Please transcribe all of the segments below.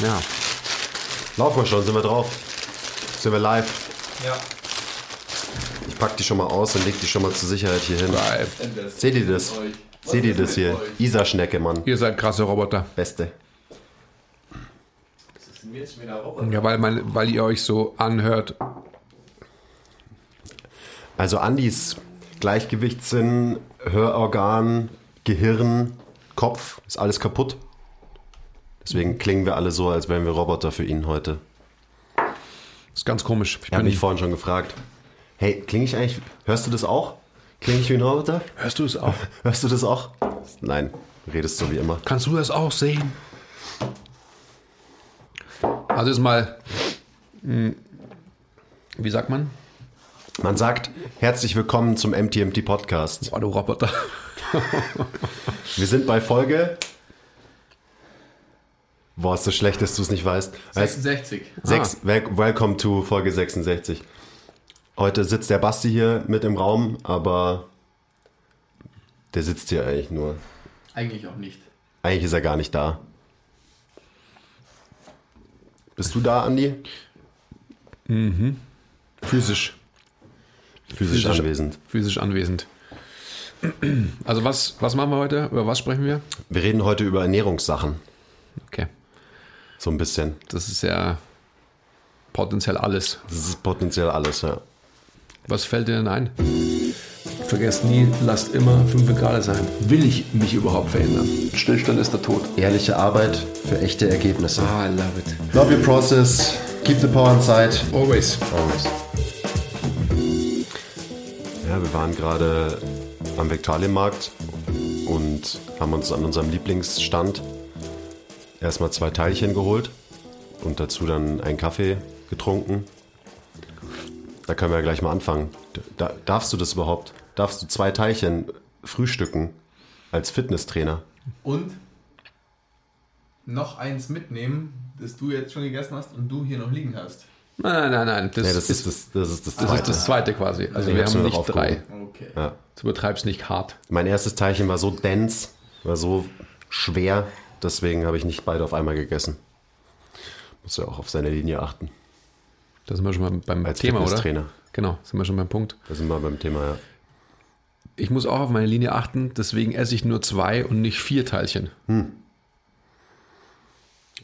Ja. Laufen wir schon, sind wir drauf. Sind wir live. Ja. Ich pack die schon mal aus und leg die schon mal zur Sicherheit hier hin. Geil. Seht ihr das? Seht ihr das hier? Isa-Schnecke, Mann. Ihr seid krasse Roboter. Beste. Das ist mir jetzt schon wieder Roboter. Ja, weil, mein, weil ihr euch so anhört. Also Andis Gleichgewichtssinn, Hörorgan, Gehirn, Kopf, ist alles kaputt. Deswegen klingen wir alle so, als wären wir Roboter für ihn heute. Ist ganz komisch. Ich bin mich vorhin schon gefragt. Hey, klinge ich eigentlich, hörst du das auch? Klinge ich wie ein Roboter? Hörst du es auch? Hörst du das auch? Nein, du redest so wie immer. Kannst du das auch sehen? Also ist mal, mh, wie sagt man? Man sagt, herzlich willkommen zum MTMT Podcast. Oh, du Roboter. Wir sind bei Folge. Boah, ist so schlecht, dass du es nicht weißt. Heißt, 66. sechs, wel- welcome to Folge 66. Heute sitzt der Basti hier mit im Raum, aber der sitzt hier eigentlich nur. Eigentlich auch nicht. Eigentlich ist er gar nicht da. Bist du da, Andi? Physisch. Physisch, anwesend. Physisch anwesend. Also was, was machen wir heute? Über was sprechen wir? Wir reden heute über Ernährungssachen. Okay. So ein bisschen. Das ist ja potenziell alles. Das ist potenziell alles, ja. Was fällt dir denn ein? Vergesst nie, lasst immer 5 Grad sein. Will ich mich überhaupt verändern? Stillstand ist der Tod. Ehrliche Arbeit für echte Ergebnisse. Ah, I love it. Love your process. Keep the power inside. Always. Always. Ja, wir waren gerade am Vektalienmarkt und haben uns an unserem Lieblingsstand erstmal zwei Teilchen geholt und dazu dann einen Kaffee getrunken. Da können wir ja gleich mal anfangen. Da, darfst du das überhaupt? Darfst du zwei Teilchen frühstücken als Fitnesstrainer? Und noch eins mitnehmen, das du jetzt schon gegessen hast und du hier noch liegen hast. Nein, nein, nein. Das, Ja, das ist, ist das, das ist das das zweite. ist das zweite quasi. Also Ich wir haben nicht drei. Okay. Ja. Du übertreibst nicht hart. Mein erstes Teilchen war so dense, war so schwer, deswegen habe ich nicht beide auf einmal gegessen. Muss ja auch auf seine Linie achten. Da sind wir schon mal beim Als Thema, oder? Fitnesstrainer. Genau, sind wir schon beim Punkt. Da sind wir beim Thema, ja. Ich muss auch auf meine Linie achten, deswegen esse ich nur zwei und nicht vier Teilchen.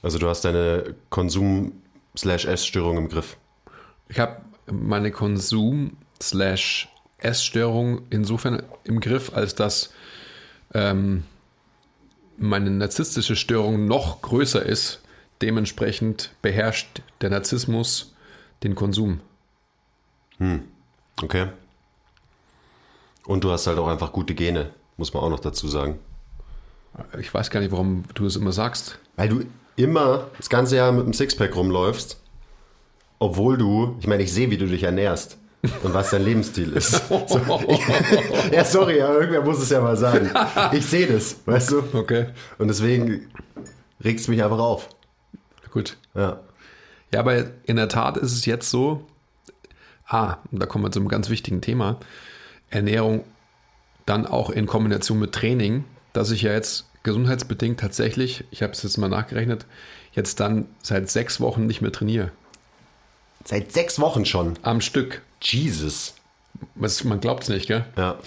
Also du hast deine Konsum-Essstörung im Griff. Ich habe meine Konsum-Essstörung insofern im Griff, als dass ähm, meine narzisstische Störung noch größer ist. Dementsprechend beherrscht der Narzissmus den Konsum. Okay. Und du hast halt auch einfach gute Gene, muss man auch noch dazu sagen. Ich weiß gar nicht, warum du es immer sagst. Weil du immer das ganze Jahr mit einem Sixpack rumläufst, obwohl du, ich meine, ich sehe, wie du dich ernährst und was dein Lebensstil ist. So, ich, ja, sorry, aber irgendwer muss es ja mal sagen. Ich sehe das, weißt du? Okay, Und deswegen regst du mich einfach auf. gut. Ja. Ja, aber in der Tat ist es jetzt so, ah, und da kommen wir zu einem ganz wichtigen Thema, Ernährung dann auch in Kombination mit Training, dass ich ja jetzt gesundheitsbedingt tatsächlich, ich habe es jetzt mal nachgerechnet, jetzt dann seit sechs Wochen nicht mehr trainiere. Seit sechs Wochen schon. Am Stück. Jesus. Was, man glaubt es nicht, gell? Ja.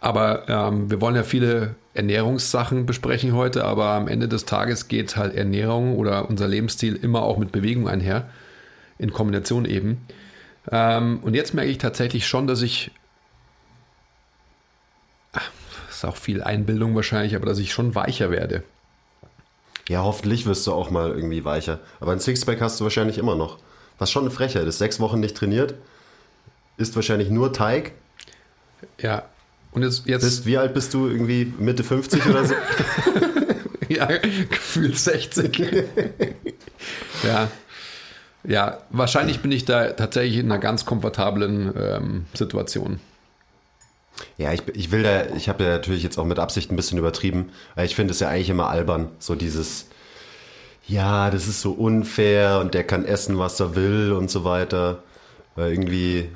Aber ähm, wir wollen ja viele Ernährungssachen besprechen heute, aber am Ende des Tages geht halt Ernährung oder unser Lebensstil immer auch mit Bewegung einher, in Kombination eben. Ähm, und jetzt merke ich tatsächlich schon, dass ich, das ist auch viel Einbildung wahrscheinlich, aber dass ich schon weicher werde. Ja, hoffentlich wirst du auch mal irgendwie weicher. Aber ein Sixpack hast du wahrscheinlich immer noch. Was schon eine Frechheit ist. Sechs Wochen nicht trainiert, isst wahrscheinlich nur Teig. Ja. Und jetzt, jetzt Bist, wie alt bist du? Irgendwie Mitte 50 oder so? ja, gefühlt 60. ja. Ja, wahrscheinlich bin ich da tatsächlich in einer ganz komfortablen ähm, Situation. Ja, ich, ich will da, ich habe ja natürlich jetzt auch mit Absicht ein bisschen übertrieben, weil ich finde es ja eigentlich immer albern, so dieses, ja, das ist so unfair und der kann essen, was er will und so weiter. Weil irgendwie,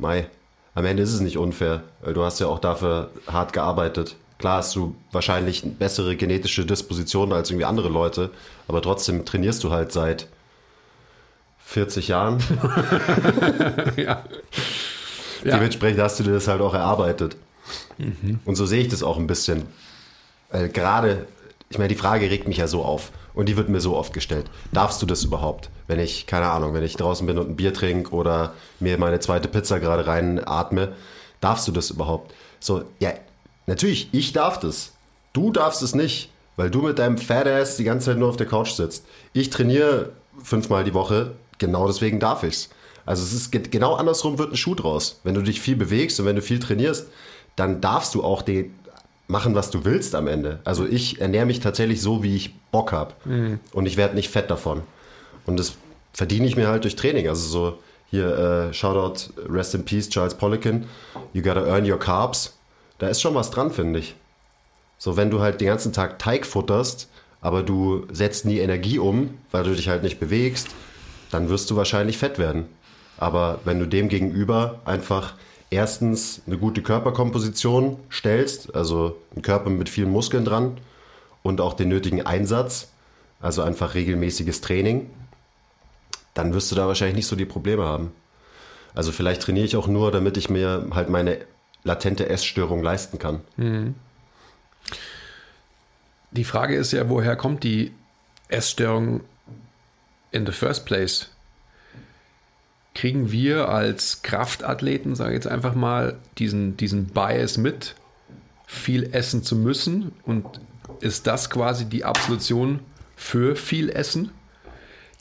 Mai, am Ende ist es nicht unfair, weil du hast ja auch dafür hart gearbeitet Klar hast du wahrscheinlich bessere genetische Disposition als irgendwie andere Leute, aber trotzdem trainierst du halt seit 40 Jahren. ja. Ja. Dementsprechend hast du dir das halt auch erarbeitet. Mhm. Und so sehe ich das auch ein bisschen. Weil gerade, ich meine, die Frage regt mich ja so auf. Und die wird mir so oft gestellt. Darfst du das überhaupt? Wenn ich, keine Ahnung, wenn ich draußen bin und ein Bier trinke oder mir meine zweite Pizza gerade reinatme, darfst du das überhaupt? So, ja, natürlich, ich darf das. Du darfst es nicht, weil du mit deinem Fat-Ass die ganze Zeit nur auf der Couch sitzt. Ich trainiere fünfmal die Woche, genau deswegen darf ich's. Also es ist genau andersrum wird ein Schuh draus. Wenn du dich viel bewegst und wenn du viel trainierst, dann darfst du auch den machen, was du willst am Ende. Also ich ernähre mich tatsächlich so, wie ich Bock habe. Mhm. Und ich werde nicht fett davon. Und das verdiene ich mir halt durch Training. Also so hier, äh, Shoutout, Rest in Peace, Charles Poliquin. You gotta earn your carbs. Da ist schon was dran, finde ich. So, wenn du halt den ganzen Tag Teig futterst, aber du setzt nie Energie um, weil du dich halt nicht bewegst, dann wirst du wahrscheinlich fett werden. Aber wenn du dem gegenüber einfach erstens eine gute Körperkomposition stellst, also ein Körper mit vielen Muskeln dran und auch den nötigen Einsatz, also einfach regelmäßiges Training, dann wirst du da wahrscheinlich nicht so die Probleme haben. Also vielleicht trainiere ich auch nur, damit ich mir halt meine latente Essstörung leisten kann. Mhm. Die Frage ist ja, woher kommt die Essstörung in the first place? Kriegen wir als Kraftathleten, sage ich jetzt einfach mal, diesen, diesen Bias mit, viel essen zu müssen? Und ist das quasi die Absolution für viel Essen,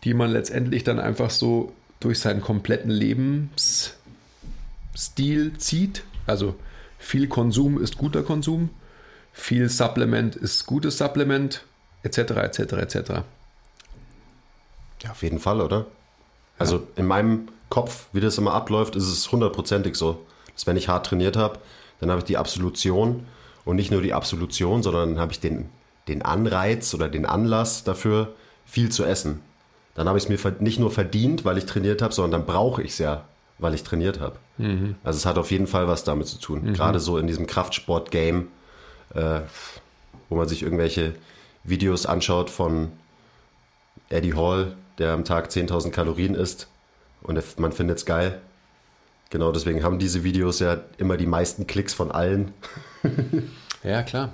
die man letztendlich dann einfach so durch seinen kompletten Lebensstil zieht? Also viel Konsum ist guter Konsum, viel Supplement ist gutes Supplement, etc., etc., etc. Ja, auf jeden Fall, oder? Also in meinem Kopf, wie das immer abläuft, ist es hundertprozentig so. Dass wenn ich hart trainiert habe, dann habe ich die Absolution und nicht nur die Absolution, sondern habe ich den, den Anreiz oder den Anlass dafür, viel zu essen. Dann habe ich es mir nicht nur verdient, weil ich trainiert habe, sondern dann brauche ich es ja, weil ich trainiert habe. Mhm. Also es hat auf jeden Fall was damit zu tun. Mhm. Gerade so in diesem Kraftsport-Game, äh, wo man sich irgendwelche Videos anschaut von Eddie Hall, der am Tag 10.000 Kalorien isst und man findet es geil. Genau, deswegen haben diese Videos ja immer die meisten Klicks von allen. ja, klar.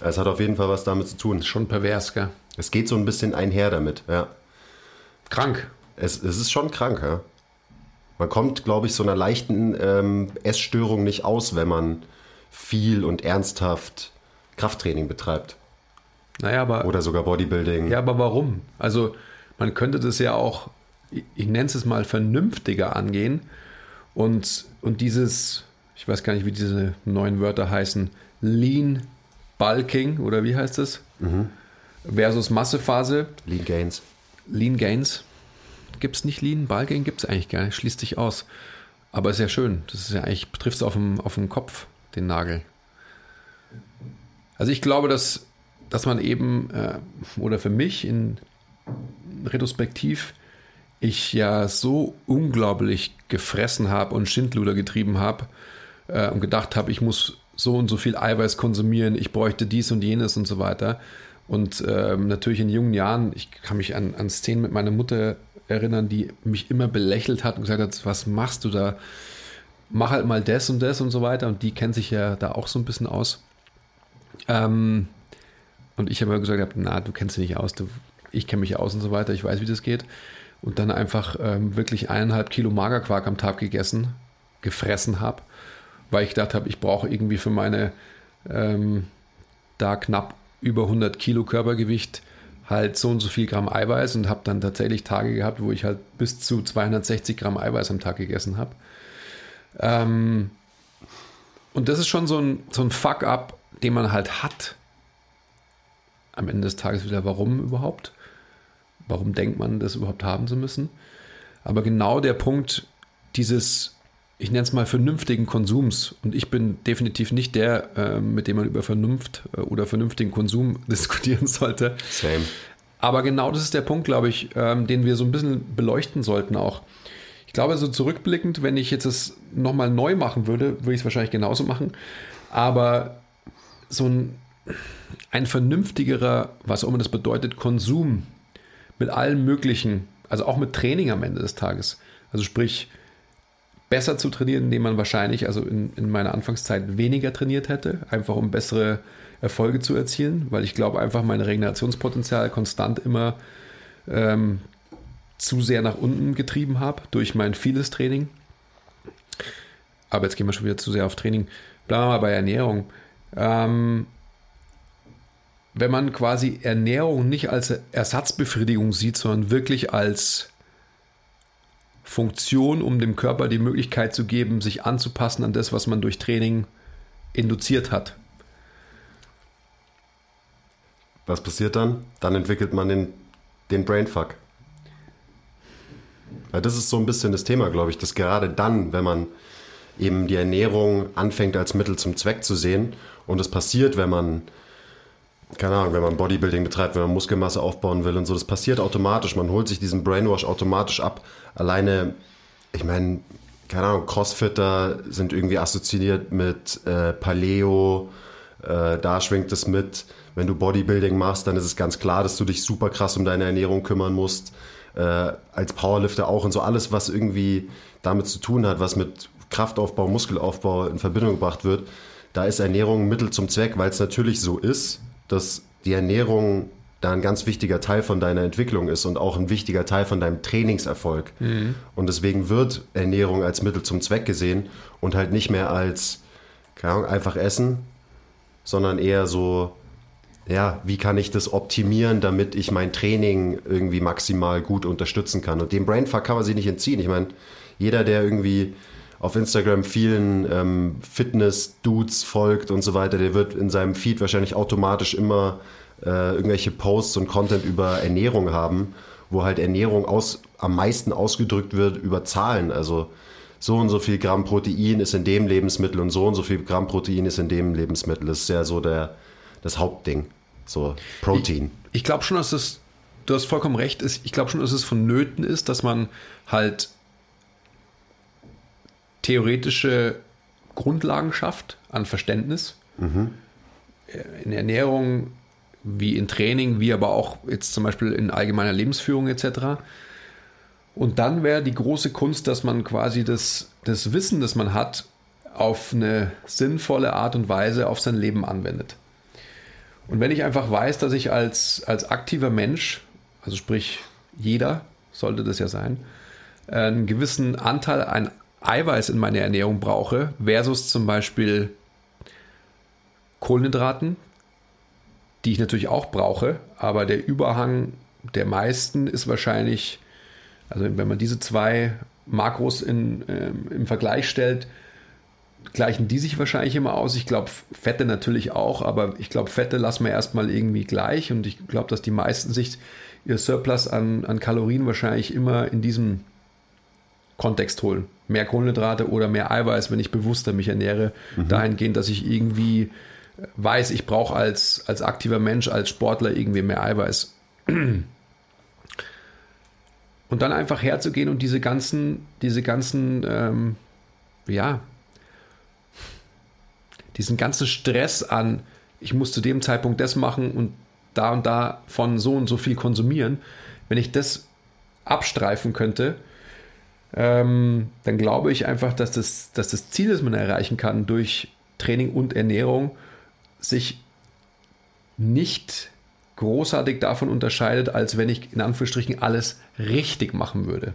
Es hat auf jeden Fall was damit zu tun. Schon pervers, gell? Es geht so ein bisschen einher damit, ja. Krank. Es, es ist schon krank, ja. Man kommt, glaube ich, so einer leichten ähm, Essstörung nicht aus, wenn man viel und ernsthaft Krafttraining betreibt. Naja, aber. Oder sogar Bodybuilding. Ja, aber warum? Also, man könnte das ja auch ich nenne es mal, vernünftiger angehen und, und dieses, ich weiß gar nicht, wie diese neuen Wörter heißen, Lean Bulking oder wie heißt es? Mhm. Versus Massephase. Lean Gains. Lean Gains. Gibt es nicht Lean? Bulking gibt es eigentlich gar nicht, schließt sich aus. Aber ist ja schön. Das ist ja eigentlich, betrifft es auf dem, auf dem Kopf, den Nagel. Also ich glaube, dass, dass man eben, äh, oder für mich in retrospektiv, ich ja so unglaublich gefressen habe und Schindluder getrieben habe äh, und gedacht habe, ich muss so und so viel Eiweiß konsumieren, ich bräuchte dies und jenes und so weiter. Und ähm, natürlich in jungen Jahren, ich kann mich an, an Szenen mit meiner Mutter erinnern, die mich immer belächelt hat und gesagt hat, was machst du da? Mach halt mal das und das und so weiter. Und die kennt sich ja da auch so ein bisschen aus. Ähm, und ich habe immer gesagt, na, du kennst dich nicht aus, du, ich kenne mich aus und so weiter, ich weiß, wie das geht und dann einfach ähm, wirklich eineinhalb Kilo Magerquark am Tag gegessen, gefressen habe, weil ich gedacht habe, ich brauche irgendwie für meine ähm, da knapp über 100 Kilo Körpergewicht halt so und so viel Gramm Eiweiß und habe dann tatsächlich Tage gehabt, wo ich halt bis zu 260 Gramm Eiweiß am Tag gegessen habe. Ähm, und das ist schon so ein, so ein Fuck-up, den man halt hat. Am Ende des Tages wieder, warum überhaupt? Warum denkt man, das überhaupt haben zu müssen? Aber genau der Punkt dieses, ich nenne es mal vernünftigen Konsums, und ich bin definitiv nicht der, äh, mit dem man über Vernunft äh, oder vernünftigen Konsum diskutieren sollte. Same. Aber genau das ist der Punkt, glaube ich, ähm, den wir so ein bisschen beleuchten sollten auch. Ich glaube, so zurückblickend, wenn ich jetzt es nochmal neu machen würde, würde ich es wahrscheinlich genauso machen. Aber so ein, ein vernünftigerer, was auch immer das bedeutet, Konsum mit allem Möglichen, also auch mit Training am Ende des Tages. Also sprich, besser zu trainieren, indem man wahrscheinlich, also in, in meiner Anfangszeit weniger trainiert hätte, einfach um bessere Erfolge zu erzielen, weil ich glaube einfach mein Regenerationspotenzial konstant immer ähm, zu sehr nach unten getrieben habe durch mein vieles Training. Aber jetzt gehen wir schon wieder zu sehr auf Training. Bleiben wir mal bei Ernährung. Ähm, wenn man quasi Ernährung nicht als Ersatzbefriedigung sieht, sondern wirklich als Funktion, um dem Körper die Möglichkeit zu geben, sich anzupassen an das, was man durch Training induziert hat. Was passiert dann? Dann entwickelt man den, den Brainfuck. Ja, das ist so ein bisschen das Thema, glaube ich, dass gerade dann, wenn man eben die Ernährung anfängt als Mittel zum Zweck zu sehen und es passiert, wenn man keine Ahnung, wenn man Bodybuilding betreibt, wenn man Muskelmasse aufbauen will und so, das passiert automatisch. Man holt sich diesen Brainwash automatisch ab. Alleine, ich meine, keine Ahnung, Crossfitter sind irgendwie assoziiert mit äh, Paleo, äh, da schwingt es mit. Wenn du Bodybuilding machst, dann ist es ganz klar, dass du dich super krass um deine Ernährung kümmern musst. Äh, als Powerlifter auch und so alles, was irgendwie damit zu tun hat, was mit Kraftaufbau, Muskelaufbau in Verbindung gebracht wird, da ist Ernährung Mittel zum Zweck, weil es natürlich so ist, dass die Ernährung da ein ganz wichtiger Teil von deiner Entwicklung ist und auch ein wichtiger Teil von deinem Trainingserfolg. Mhm. Und deswegen wird Ernährung als Mittel zum Zweck gesehen und halt nicht mehr als keine Ahnung, einfach essen, sondern eher so, ja, wie kann ich das optimieren, damit ich mein Training irgendwie maximal gut unterstützen kann. Und dem Brainfuck kann man sich nicht entziehen. Ich meine, jeder, der irgendwie auf Instagram vielen ähm, Fitness-Dudes folgt und so weiter, der wird in seinem Feed wahrscheinlich automatisch immer äh, irgendwelche Posts und Content über Ernährung haben, wo halt Ernährung aus, am meisten ausgedrückt wird über Zahlen. Also so und so viel Gramm Protein ist in dem Lebensmittel und so und so viel Gramm Protein ist in dem Lebensmittel. Das ist ja so der, das Hauptding. So Protein. Ich, ich glaube schon, dass es, du hast vollkommen recht, ich glaube schon, dass es vonnöten ist, dass man halt theoretische Grundlagen schafft an Verständnis. Mhm. In Ernährung, wie in Training, wie aber auch jetzt zum Beispiel in allgemeiner Lebensführung etc. Und dann wäre die große Kunst, dass man quasi das, das Wissen, das man hat, auf eine sinnvolle Art und Weise auf sein Leben anwendet. Und wenn ich einfach weiß, dass ich als, als aktiver Mensch, also sprich jeder sollte das ja sein, einen gewissen Anteil an Eiweiß in meine Ernährung brauche, versus zum Beispiel Kohlenhydraten, die ich natürlich auch brauche, aber der Überhang der meisten ist wahrscheinlich, also wenn man diese zwei Makros in, ähm, im Vergleich stellt, gleichen die sich wahrscheinlich immer aus. Ich glaube, Fette natürlich auch, aber ich glaube, Fette lassen wir erstmal irgendwie gleich und ich glaube, dass die meisten sich ihr Surplus an, an Kalorien wahrscheinlich immer in diesem Kontext holen. Mehr Kohlenhydrate oder mehr Eiweiß, wenn ich bewusster mich ernähre, mhm. dahingehend, dass ich irgendwie weiß, ich brauche als, als aktiver Mensch, als Sportler irgendwie mehr Eiweiß. Und dann einfach herzugehen und diese ganzen, diese ganzen, ähm, ja, diesen ganzen Stress an, ich muss zu dem Zeitpunkt das machen und da und da von so und so viel konsumieren, wenn ich das abstreifen könnte, ähm, dann glaube ich einfach, dass das, dass das Ziel, das man erreichen kann durch Training und Ernährung, sich nicht großartig davon unterscheidet, als wenn ich in Anführungsstrichen alles richtig machen würde.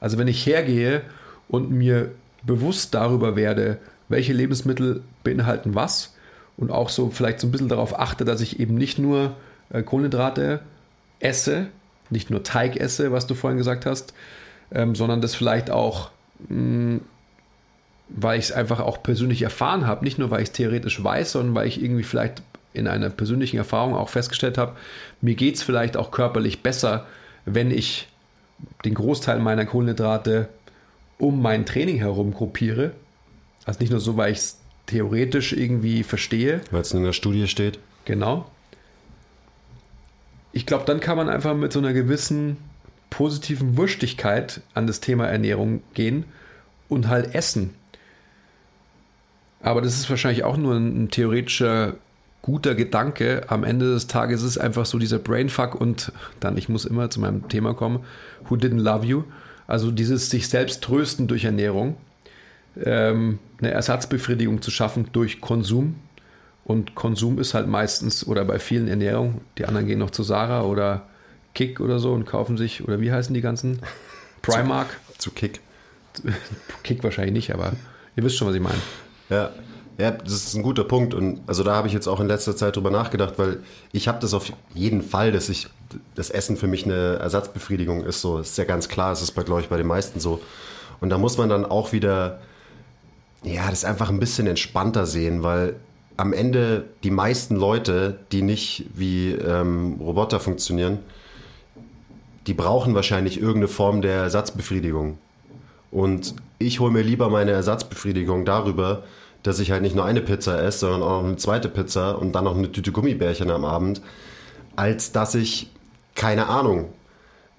Also wenn ich hergehe und mir bewusst darüber werde, welche Lebensmittel beinhalten was und auch so vielleicht so ein bisschen darauf achte, dass ich eben nicht nur äh, Kohlenhydrate esse, nicht nur Teig esse, was du vorhin gesagt hast, ähm, sondern das vielleicht auch, mh, mm, weil ich es einfach auch persönlich erfahren habe, nicht nur weil ich es theoretisch weiß, sondern weil ich irgendwie vielleicht in einer persönlichen Erfahrung auch festgestellt habe, mir geht es vielleicht auch körperlich besser, wenn ich den Großteil meiner Kohlenhydrate um mein Training herum gruppiere. Also nicht nur so, weil ich es theoretisch irgendwie verstehe. Weil es in der Studie steht. Genau. Ich glaube, dann kann man einfach mit so einer gewissen positiven Wurstigkeit an das Thema Ernährung gehen und halt essen. Aber das ist wahrscheinlich auch nur ein, ein theoretischer guter Gedanke. Am Ende des Tages ist es einfach so dieser Brainfuck und dann, ich muss immer zu meinem Thema kommen, who didn't love you? Also dieses sich selbst trösten durch Ernährung, ähm, eine Ersatzbefriedigung zu schaffen durch Konsum. Und Konsum ist halt meistens oder bei vielen Ernährung, die anderen gehen noch zu Sarah oder Kick oder so und kaufen sich, oder wie heißen die ganzen? Primark? Zu Kick. Kick wahrscheinlich nicht, aber ihr wisst schon, was ich meine. Ja. Ja, das ist ein guter Punkt und also da habe ich jetzt auch in letzter Zeit drüber nachgedacht, weil ich habe das auf jeden Fall, dass ich das Essen für mich eine Ersatzbefriedigung ist so, ist ja ganz klar, das ist bei glaube ich bei den meisten so. Und da muss man dann auch wieder ja, das einfach ein bisschen entspannter sehen, weil am Ende die meisten Leute, die nicht wie ähm, Roboter funktionieren, die brauchen wahrscheinlich irgendeine Form der Ersatzbefriedigung. Und ich hole mir lieber meine Ersatzbefriedigung darüber, dass ich halt nicht nur eine Pizza esse, sondern auch noch eine zweite Pizza und dann noch eine Tüte Gummibärchen am Abend, als dass ich, keine Ahnung,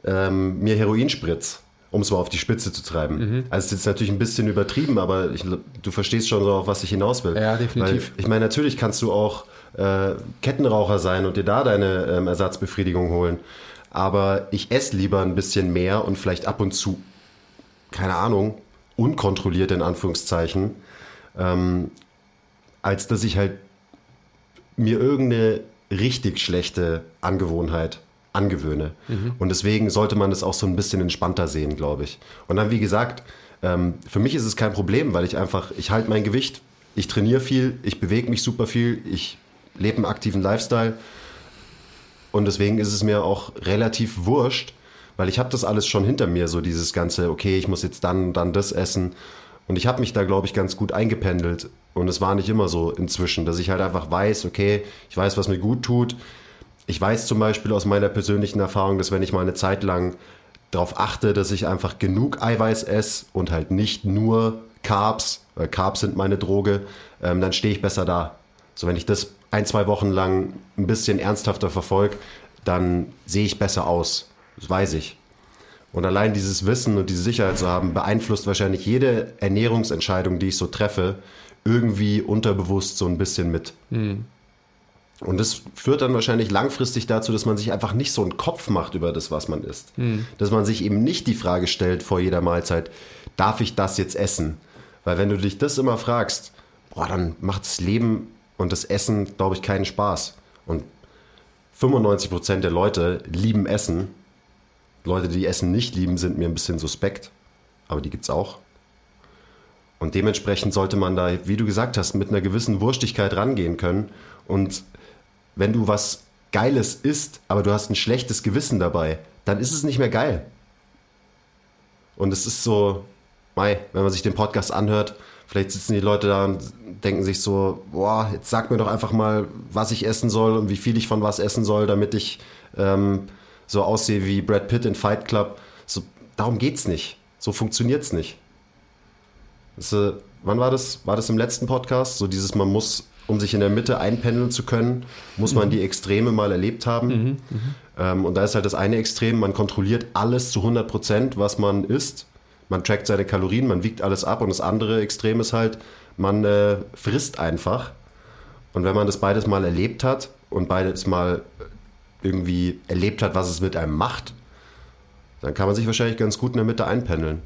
ähm, mir Heroin spritz, um es mal auf die Spitze zu treiben. Mhm. Also es ist jetzt natürlich ein bisschen übertrieben, aber ich, du verstehst schon so, auf was ich hinaus will. Ja, definitiv. Weil, ich meine, natürlich kannst du auch äh, Kettenraucher sein und dir da deine ähm, Ersatzbefriedigung holen. Aber ich esse lieber ein bisschen mehr und vielleicht ab und zu, keine Ahnung, unkontrolliert in Anführungszeichen, ähm, als dass ich halt mir irgendeine richtig schlechte Angewohnheit angewöhne. Mhm. Und deswegen sollte man das auch so ein bisschen entspannter sehen, glaube ich. Und dann, wie gesagt, ähm, für mich ist es kein Problem, weil ich einfach, ich halte mein Gewicht, ich trainiere viel, ich bewege mich super viel, ich lebe einen aktiven Lifestyle. Und deswegen ist es mir auch relativ wurscht, weil ich habe das alles schon hinter mir, so dieses ganze, okay, ich muss jetzt dann, dann das essen. Und ich habe mich da, glaube ich, ganz gut eingependelt. Und es war nicht immer so inzwischen, dass ich halt einfach weiß, okay, ich weiß, was mir gut tut. Ich weiß zum Beispiel aus meiner persönlichen Erfahrung, dass wenn ich mal eine Zeit lang darauf achte, dass ich einfach genug Eiweiß esse und halt nicht nur Carbs, weil Carbs sind meine Droge, ähm, dann stehe ich besser da. So, wenn ich das ein, zwei Wochen lang ein bisschen ernsthafter verfolge, dann sehe ich besser aus. Das weiß ich. Und allein dieses Wissen und diese Sicherheit zu haben, beeinflusst wahrscheinlich jede Ernährungsentscheidung, die ich so treffe, irgendwie unterbewusst so ein bisschen mit. Mhm. Und das führt dann wahrscheinlich langfristig dazu, dass man sich einfach nicht so einen Kopf macht über das, was man isst. Mhm. Dass man sich eben nicht die Frage stellt vor jeder Mahlzeit, darf ich das jetzt essen? Weil wenn du dich das immer fragst, boah, dann macht das Leben und das Essen, glaube ich, keinen Spaß. Und 95 Prozent der Leute lieben Essen Leute, die Essen nicht lieben, sind mir ein bisschen suspekt, aber die gibt es auch. Und dementsprechend sollte man da, wie du gesagt hast, mit einer gewissen Wurstigkeit rangehen können. Und wenn du was Geiles isst, aber du hast ein schlechtes Gewissen dabei, dann ist es nicht mehr geil. Und es ist so, Mai, wenn man sich den Podcast anhört, vielleicht sitzen die Leute da und denken sich so, boah, jetzt sag mir doch einfach mal, was ich essen soll und wie viel ich von was essen soll, damit ich ähm, so aussehe wie Brad Pitt in Fight Club. So, darum geht's nicht. So funktioniert's nicht. Das, äh, wann war das? War das im letzten Podcast? So dieses, man muss, um sich in der Mitte einpendeln zu können, muss man mhm. die Extreme mal erlebt haben. Mhm, mhm, ähm, und da ist halt das eine Extrem, man kontrolliert alles zu 100 Prozent, was man isst. Man trackt seine Kalorien, man wiegt alles ab. Und das andere Extrem ist halt, man äh, frisst einfach. Und wenn man das beides mal erlebt hat und beides mal irgendwie erlebt hat, was es mit einem macht, dann kann man sich wahrscheinlich ganz gut in der Mitte einpendeln.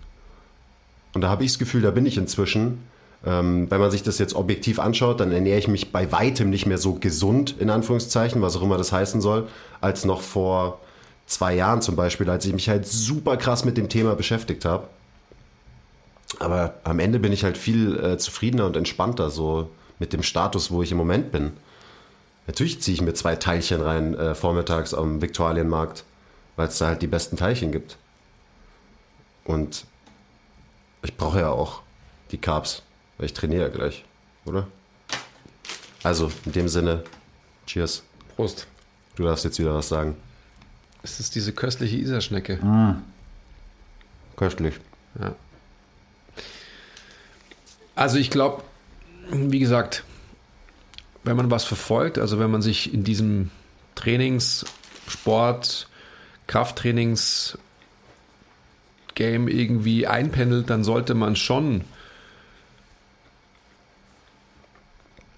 Und da habe ich das Gefühl, da bin ich inzwischen. Ähm, wenn man sich das jetzt objektiv anschaut, dann ernähre ich mich bei weitem nicht mehr so gesund, in Anführungszeichen, was auch immer das heißen soll, als noch vor zwei Jahren zum Beispiel, als ich mich halt super krass mit dem Thema beschäftigt habe. Aber am Ende bin ich halt viel äh, zufriedener und entspannter, so mit dem Status, wo ich im Moment bin. Natürlich ziehe ich mir zwei Teilchen rein äh, vormittags am Viktualienmarkt, weil es da halt die besten Teilchen gibt. Und ich brauche ja auch die Carbs, weil ich trainiere ja gleich, oder? Also, in dem Sinne, cheers. Prost. Du darfst jetzt wieder was sagen. Es ist diese köstliche Iserschnecke. Mm. Köstlich. Ja. Also ich glaube, wie gesagt, wenn man was verfolgt, also wenn man sich in diesem Trainings, Sport, Krafttrainings Game irgendwie einpendelt, dann sollte man schon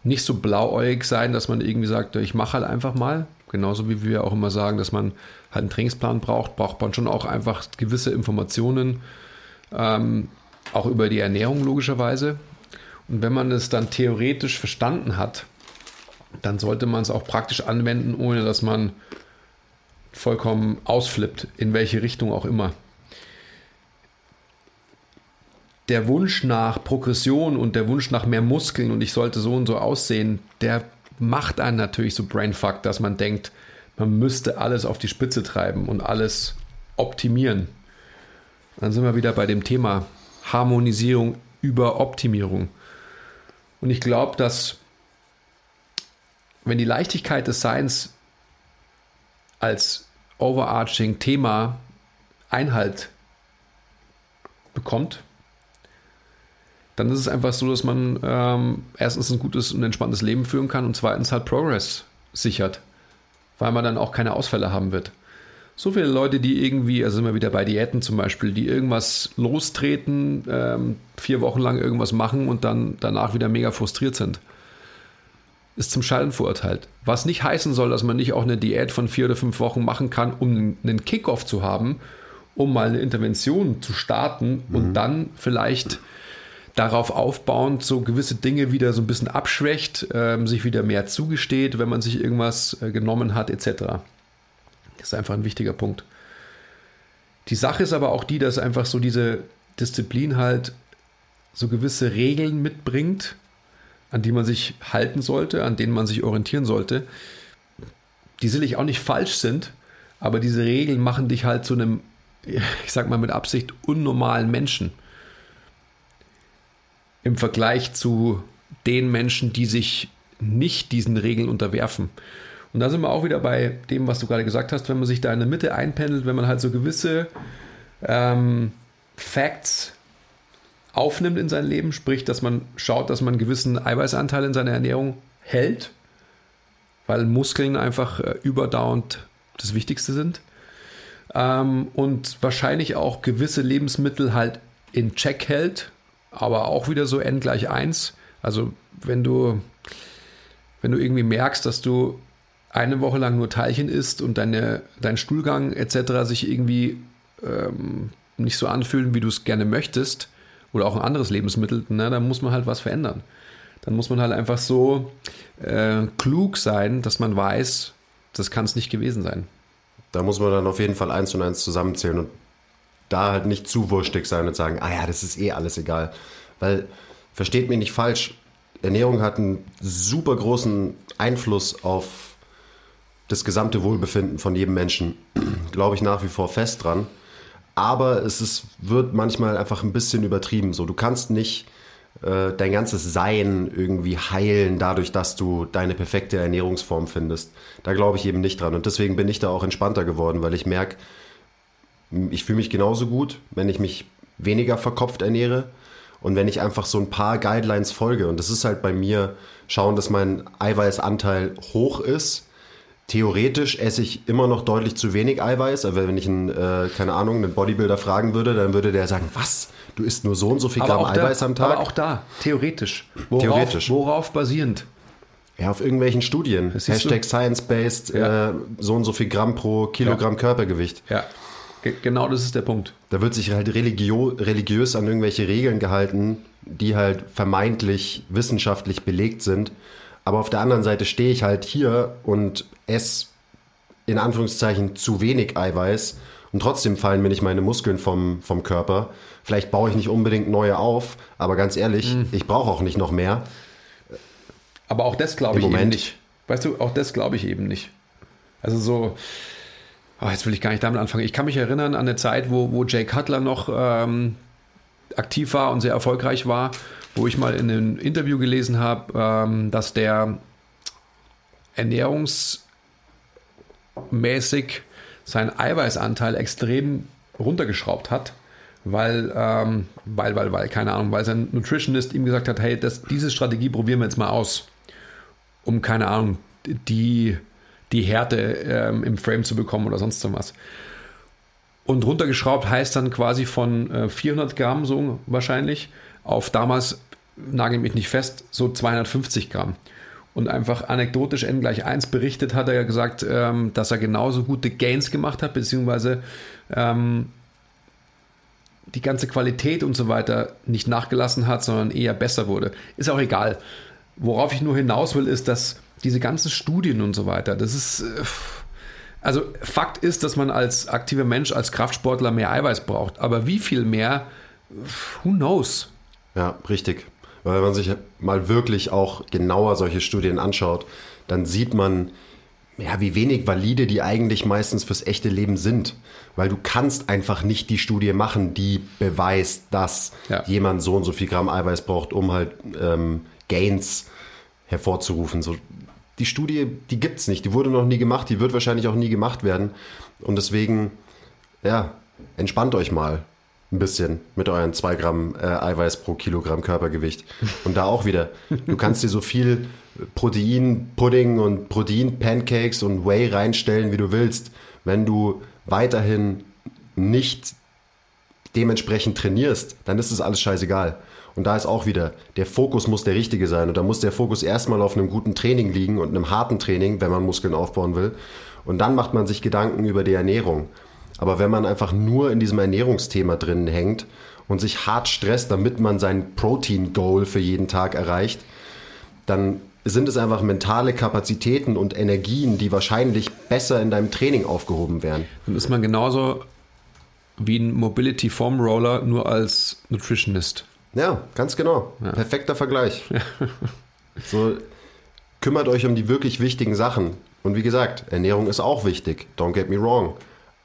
nicht so blauäugig sein, dass man irgendwie sagt, ich mache halt einfach mal. Genauso wie wir auch immer sagen, dass man halt einen Trainingsplan braucht, braucht man schon auch einfach gewisse Informationen, ähm, auch über die Ernährung logischerweise. Und wenn man es dann theoretisch verstanden hat, dann sollte man es auch praktisch anwenden, ohne dass man vollkommen ausflippt, in welche Richtung auch immer. Der Wunsch nach Progression und der Wunsch nach mehr Muskeln und ich sollte so und so aussehen, der macht einen natürlich so brainfuck, dass man denkt, man müsste alles auf die Spitze treiben und alles optimieren. Dann sind wir wieder bei dem Thema Harmonisierung über Optimierung. Und ich glaube, dass wenn die Leichtigkeit des Seins als overarching Thema Einhalt bekommt, dann ist es einfach so, dass man ähm, erstens ein gutes und entspanntes Leben führen kann und zweitens halt Progress sichert, weil man dann auch keine Ausfälle haben wird. So viele Leute, die irgendwie, also sind wir wieder bei Diäten zum Beispiel, die irgendwas lostreten, ähm, vier Wochen lang irgendwas machen und dann danach wieder mega frustriert sind, ist zum Scheitern verurteilt. Was nicht heißen soll, dass man nicht auch eine Diät von vier oder fünf Wochen machen kann, um einen Kickoff zu haben, um mal eine Intervention zu starten mhm. und dann vielleicht darauf aufbauend so gewisse Dinge wieder so ein bisschen abschwächt, ähm, sich wieder mehr zugesteht, wenn man sich irgendwas äh, genommen hat, etc. Das ist einfach ein wichtiger Punkt. Die Sache ist aber auch die, dass einfach so diese Disziplin halt so gewisse Regeln mitbringt, an die man sich halten sollte, an denen man sich orientieren sollte, die sicherlich auch nicht falsch sind, aber diese Regeln machen dich halt zu einem, ich sag mal mit Absicht, unnormalen Menschen. Im Vergleich zu den Menschen, die sich nicht diesen Regeln unterwerfen. Und da sind wir auch wieder bei dem, was du gerade gesagt hast, wenn man sich da in der Mitte einpendelt, wenn man halt so gewisse ähm, Facts aufnimmt in sein Leben, sprich, dass man schaut, dass man einen gewissen Eiweißanteil in seiner Ernährung hält, weil Muskeln einfach äh, überdauernd das Wichtigste sind. Ähm, und wahrscheinlich auch gewisse Lebensmittel halt in Check hält, aber auch wieder so n gleich 1. Also wenn du, wenn du irgendwie merkst, dass du eine Woche lang nur Teilchen isst und deine, dein Stuhlgang etc. sich irgendwie ähm, nicht so anfühlen, wie du es gerne möchtest, oder auch ein anderes Lebensmittel, na, dann muss man halt was verändern. Dann muss man halt einfach so äh, klug sein, dass man weiß, das kann es nicht gewesen sein. Da muss man dann auf jeden Fall eins und eins zusammenzählen und da halt nicht zu wurstig sein und sagen, ah ja, das ist eh alles egal. Weil, versteht mich nicht falsch, Ernährung hat einen super großen Einfluss auf das gesamte Wohlbefinden von jedem Menschen, glaube ich nach wie vor fest dran. Aber es ist, wird manchmal einfach ein bisschen übertrieben. So, du kannst nicht äh, dein ganzes Sein irgendwie heilen, dadurch, dass du deine perfekte Ernährungsform findest. Da glaube ich eben nicht dran. Und deswegen bin ich da auch entspannter geworden, weil ich merke, ich fühle mich genauso gut, wenn ich mich weniger verkopft ernähre und wenn ich einfach so ein paar Guidelines folge. Und das ist halt bei mir, schauen, dass mein Eiweißanteil hoch ist theoretisch esse ich immer noch deutlich zu wenig Eiweiß. Aber wenn ich einen, äh, keine Ahnung, einen Bodybuilder fragen würde, dann würde der sagen, was? Du isst nur so und so viel Gramm Eiweiß da, am Tag? Aber auch da, theoretisch. Worauf, theoretisch. Worauf basierend? Ja, auf irgendwelchen Studien. Hashtag science-based, ja. äh, so und so viel Gramm pro Kilogramm ja. Körpergewicht. Ja, G genau das ist der Punkt. Da wird sich halt religio religiös an irgendwelche Regeln gehalten, die halt vermeintlich wissenschaftlich belegt sind. Aber auf der anderen Seite stehe ich halt hier und esse in Anführungszeichen zu wenig Eiweiß und trotzdem fallen mir nicht meine Muskeln vom, vom Körper. Vielleicht baue ich nicht unbedingt neue auf, aber ganz ehrlich, mhm. ich brauche auch nicht noch mehr. Aber auch das glaube ich Moment. eben nicht. Weißt du, auch das glaube ich eben nicht. Also so, oh, jetzt will ich gar nicht damit anfangen. Ich kann mich erinnern an eine Zeit, wo, wo Jay Cutler noch ähm, aktiv war und sehr erfolgreich war wo ich mal in einem Interview gelesen habe, ähm, dass der ernährungsmäßig seinen Eiweißanteil extrem runtergeschraubt hat, weil, ähm, weil, weil, weil, keine Ahnung, weil sein Nutritionist ihm gesagt hat, hey, das, diese Strategie probieren wir jetzt mal aus, um, keine Ahnung, die, die Härte ähm, im Frame zu bekommen oder sonst was. Und runtergeschraubt heißt dann quasi von äh, 400 Gramm so wahrscheinlich auf damals nagel mich nicht fest, so 250 Gramm. Und einfach anekdotisch n gleich 1 berichtet hat er ja gesagt, ähm, dass er genauso gute Gains gemacht hat, beziehungsweise ähm, die ganze Qualität und so weiter nicht nachgelassen hat, sondern eher besser wurde. Ist auch egal. Worauf ich nur hinaus will, ist, dass diese ganzen Studien und so weiter, das ist. Äh, also Fakt ist, dass man als aktiver Mensch, als Kraftsportler mehr Eiweiß braucht. Aber wie viel mehr, who knows? Ja, richtig. Weil wenn man sich mal wirklich auch genauer solche Studien anschaut, dann sieht man, ja, wie wenig valide die eigentlich meistens fürs echte Leben sind. Weil du kannst einfach nicht die Studie machen, die beweist, dass ja. jemand so und so viel Gramm Eiweiß braucht, um halt ähm, Gains hervorzurufen. So, die Studie, die gibt es nicht, die wurde noch nie gemacht, die wird wahrscheinlich auch nie gemacht werden. Und deswegen, ja, entspannt euch mal ein bisschen mit euren 2 Gramm äh, Eiweiß pro Kilogramm Körpergewicht. Und da auch wieder, du kannst dir so viel Protein-Pudding und Protein-Pancakes und Whey reinstellen, wie du willst. Wenn du weiterhin nicht dementsprechend trainierst, dann ist es alles scheißegal. Und da ist auch wieder, der Fokus muss der richtige sein. Und da muss der Fokus erstmal auf einem guten Training liegen und einem harten Training, wenn man Muskeln aufbauen will. Und dann macht man sich Gedanken über die Ernährung. Aber wenn man einfach nur in diesem Ernährungsthema drin hängt und sich hart stresst, damit man sein Protein-Goal für jeden Tag erreicht, dann sind es einfach mentale Kapazitäten und Energien, die wahrscheinlich besser in deinem Training aufgehoben werden. Dann ist man genauso wie ein Mobility Foam Roller, nur als Nutritionist. Ja, ganz genau. Ja. Perfekter Vergleich. so, kümmert euch um die wirklich wichtigen Sachen. Und wie gesagt, Ernährung ist auch wichtig. Don't get me wrong.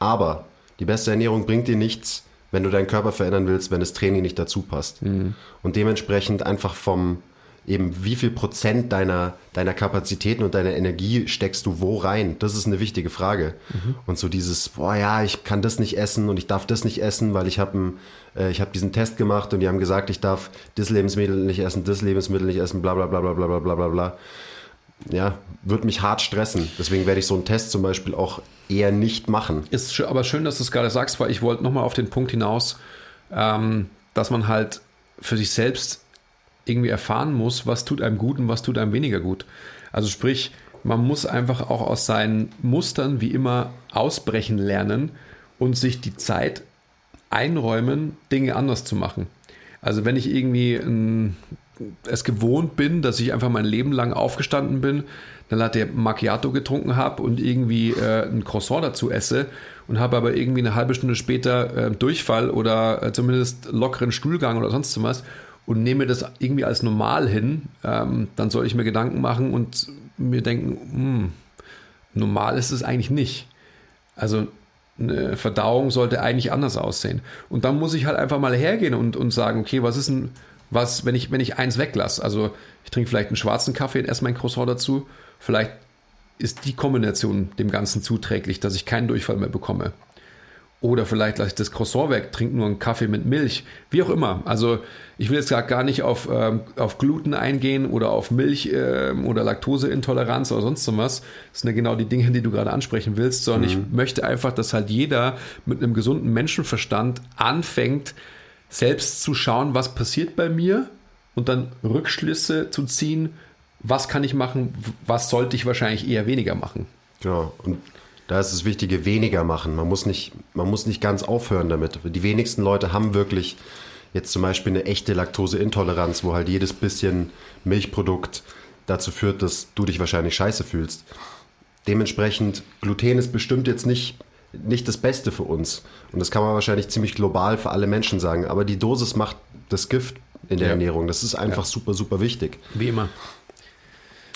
Aber die beste Ernährung bringt dir nichts, wenn du deinen Körper verändern willst, wenn das Training nicht dazu passt. Mhm. Und dementsprechend einfach vom, eben wie viel Prozent deiner, deiner Kapazitäten und deiner Energie steckst du wo rein? Das ist eine wichtige Frage. Mhm. Und so dieses, boah ja, ich kann das nicht essen und ich darf das nicht essen, weil ich habe äh, ich diesen Test gemacht und die haben gesagt, ich darf das Lebensmittel nicht essen, das Lebensmittel nicht essen, bla bla bla bla bla bla bla bla. Ja, wird mich hart stressen. Deswegen werde ich so einen Test zum Beispiel auch eher nicht machen. Ist aber schön, dass du es gerade sagst, weil ich wollte nochmal auf den Punkt hinaus, ähm, dass man halt für sich selbst irgendwie erfahren muss, was tut einem gut und was tut einem weniger gut. Also sprich, man muss einfach auch aus seinen Mustern wie immer ausbrechen lernen und sich die Zeit einräumen, Dinge anders zu machen. Also wenn ich irgendwie ein, es gewohnt bin, dass ich einfach mein Leben lang aufgestanden bin, dann Latte Macchiato getrunken habe und irgendwie äh, ein Croissant dazu esse und habe aber irgendwie eine halbe Stunde später äh, Durchfall oder äh, zumindest lockeren Stuhlgang oder sonst was und nehme das irgendwie als normal hin, ähm, dann soll ich mir Gedanken machen und mir denken, hm, normal ist es eigentlich nicht. Also eine Verdauung sollte eigentlich anders aussehen. Und dann muss ich halt einfach mal hergehen und, und sagen, okay, was ist denn, was, wenn ich, wenn ich eins weglasse? Also ich trinke vielleicht einen schwarzen Kaffee und esse mein Croissant dazu. Vielleicht ist die Kombination dem Ganzen zuträglich, dass ich keinen Durchfall mehr bekomme. Oder vielleicht lasse ich das Croissant weg, trinke nur einen Kaffee mit Milch. Wie auch immer. Also ich will jetzt gar nicht auf, ähm, auf Gluten eingehen oder auf Milch ähm, oder Laktoseintoleranz oder sonst was. Das sind ja genau die Dinge, die du gerade ansprechen willst, sondern mhm. ich möchte einfach, dass halt jeder mit einem gesunden Menschenverstand anfängt, selbst zu schauen, was passiert bei mir und dann Rückschlüsse zu ziehen, was kann ich machen, was sollte ich wahrscheinlich eher weniger machen. Genau. Und da ist das Wichtige, weniger machen. Man muss nicht, man muss nicht ganz aufhören damit. Die wenigsten Leute haben wirklich jetzt zum Beispiel eine echte Laktoseintoleranz, wo halt jedes bisschen Milchprodukt dazu führt, dass du dich wahrscheinlich scheiße fühlst. Dementsprechend, Gluten ist bestimmt jetzt nicht, nicht das Beste für uns. Und das kann man wahrscheinlich ziemlich global für alle Menschen sagen. Aber die Dosis macht das Gift in der ja. Ernährung. Das ist einfach ja. super, super wichtig. Wie immer.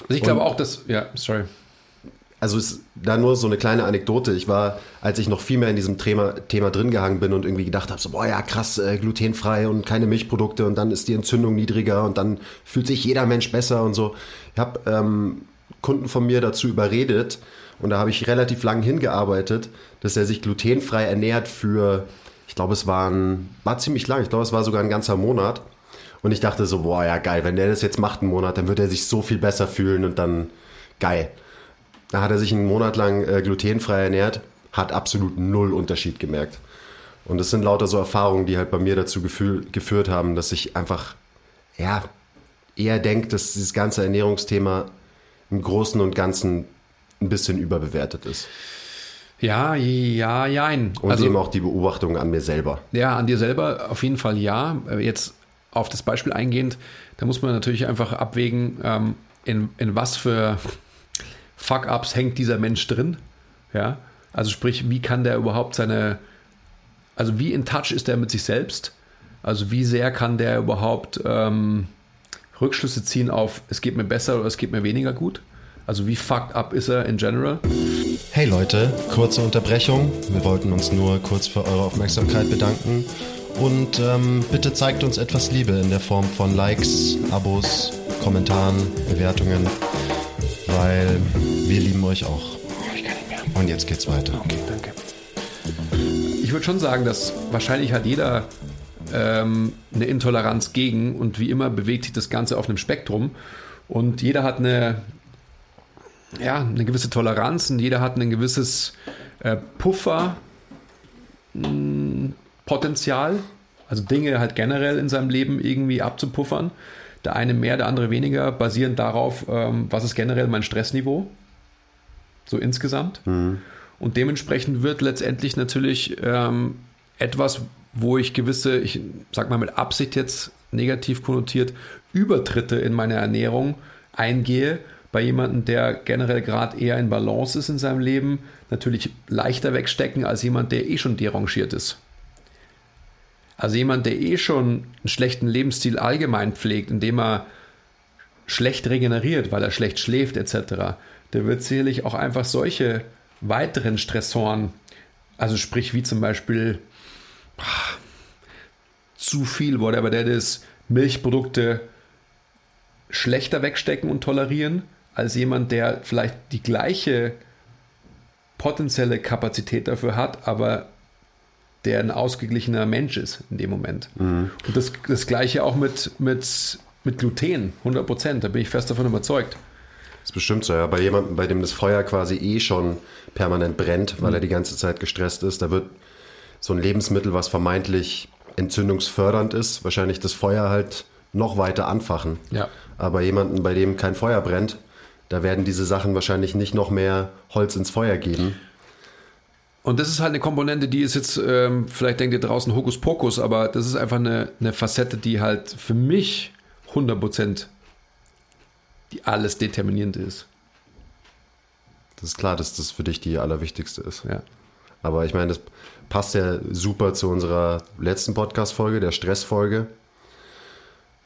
Also ich glaube auch, dass, ja, sorry also ist da nur so eine kleine Anekdote. Ich war, als ich noch viel mehr in diesem Thema, Thema drin gehangen bin und irgendwie gedacht habe, so, boah, ja, krass, äh, glutenfrei und keine Milchprodukte und dann ist die Entzündung niedriger und dann fühlt sich jeder Mensch besser und so. Ich habe ähm, Kunden von mir dazu überredet und da habe ich relativ lang hingearbeitet, dass er sich glutenfrei ernährt für, ich glaube, es waren, war ziemlich lang, ich glaube, es war sogar ein ganzer Monat. Und ich dachte so, boah, ja, geil, wenn der das jetzt macht einen Monat, dann wird er sich so viel besser fühlen und dann geil. Da hat er sich einen Monat lang äh, glutenfrei ernährt, hat absolut null Unterschied gemerkt. Und das sind lauter so Erfahrungen, die halt bei mir dazu gefühl, geführt haben, dass ich einfach, ja, eher denke, dass dieses ganze Ernährungsthema im Großen und Ganzen ein bisschen überbewertet ist. Ja, ja, jein. Und also, eben auch die Beobachtung an mir selber. Ja, an dir selber auf jeden Fall ja. Jetzt auf das Beispiel eingehend, da muss man natürlich einfach abwägen, ähm, in, in was für Fuck-Ups hängt dieser Mensch drin. Ja, also sprich, wie kann der überhaupt seine, also wie in Touch ist der mit sich selbst? Also wie sehr kann der überhaupt ähm, Rückschlüsse ziehen auf, es geht mir besser oder es geht mir weniger gut? Also wie fucked up ist er in general? Hey Leute, kurze Unterbrechung. Wir wollten uns nur kurz für eure Aufmerksamkeit bedanken. Und ähm, bitte zeigt uns etwas Liebe in der Form von Likes, Abos, Kommentaren, Bewertungen, weil wir lieben euch auch. Und jetzt geht's weiter. Okay, danke. Ich würde schon sagen, dass wahrscheinlich hat jeder ähm, eine Intoleranz gegen und wie immer bewegt sich das Ganze auf einem Spektrum und jeder hat eine, ja, eine gewisse Toleranz und jeder hat ein gewisses äh, Pufferpotenzial, also Dinge halt generell in seinem Leben irgendwie abzupuffern. Der eine mehr, der andere weniger, basierend darauf, ähm, was ist generell mein Stressniveau, so insgesamt. Mhm. Und dementsprechend wird letztendlich natürlich ähm, etwas, wo ich gewisse, ich sag mal mit Absicht jetzt negativ konnotiert, Übertritte in meine Ernährung eingehe, bei jemandem, der generell gerade eher in Balance ist in seinem Leben, natürlich leichter wegstecken als jemand, der eh schon derangiert ist. Also jemand, der eh schon einen schlechten Lebensstil allgemein pflegt, indem er schlecht regeneriert, weil er schlecht schläft etc., der wird sicherlich auch einfach solche weiteren Stressoren, also sprich wie zum Beispiel ach, zu viel, whatever that is, Milchprodukte schlechter wegstecken und tolerieren, als jemand, der vielleicht die gleiche potenzielle Kapazität dafür hat, aber der ein ausgeglichener Mensch ist in dem Moment. Mhm. Und das, das gleiche auch mit, mit, mit Gluten, 100 Prozent, da bin ich fest davon überzeugt. Das ist bestimmt so, ja. Bei jemandem, bei dem das Feuer quasi eh schon permanent brennt, weil mhm. er die ganze Zeit gestresst ist, da wird so ein Lebensmittel, was vermeintlich entzündungsfördernd ist, wahrscheinlich das Feuer halt noch weiter anfachen. Ja. Aber jemanden, bei dem kein Feuer brennt, da werden diese Sachen wahrscheinlich nicht noch mehr Holz ins Feuer geben. Und das ist halt eine Komponente, die ist jetzt, ähm, vielleicht denkt ihr draußen Hokuspokus, aber das ist einfach eine, eine Facette, die halt für mich 100% die alles determinierend ist. Das ist klar, dass das für dich die allerwichtigste ist. Ja. Aber ich meine, das passt ja super zu unserer letzten Podcast-Folge, der Stressfolge.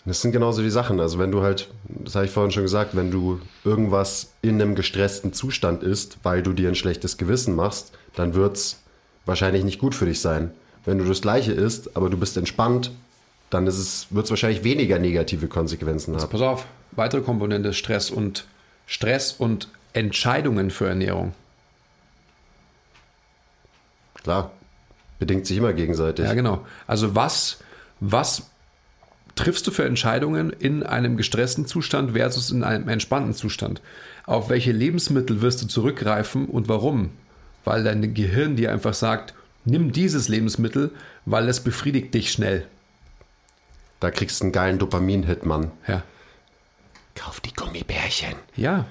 Das sind genauso die Sachen. Also wenn du halt, das habe ich vorhin schon gesagt, wenn du irgendwas in einem gestressten Zustand isst, weil du dir ein schlechtes Gewissen machst, dann wird es wahrscheinlich nicht gut für dich sein. Wenn du das gleiche isst, aber du bist entspannt, dann wird es wahrscheinlich weniger negative Konsequenzen haben. Pass auf, weitere Komponente Stress und Stress und Entscheidungen für Ernährung. Klar, bedingt sich immer gegenseitig. Ja, genau. Also was, was triffst du für Entscheidungen in einem gestressten Zustand versus in einem entspannten Zustand? Auf welche Lebensmittel wirst du zurückgreifen und warum? Weil dein Gehirn dir einfach sagt, nimm dieses Lebensmittel, weil es befriedigt dich schnell. Da kriegst du einen geilen Dopamin-Hit, Mann. Ja. Kauf die Gummibärchen. Ja.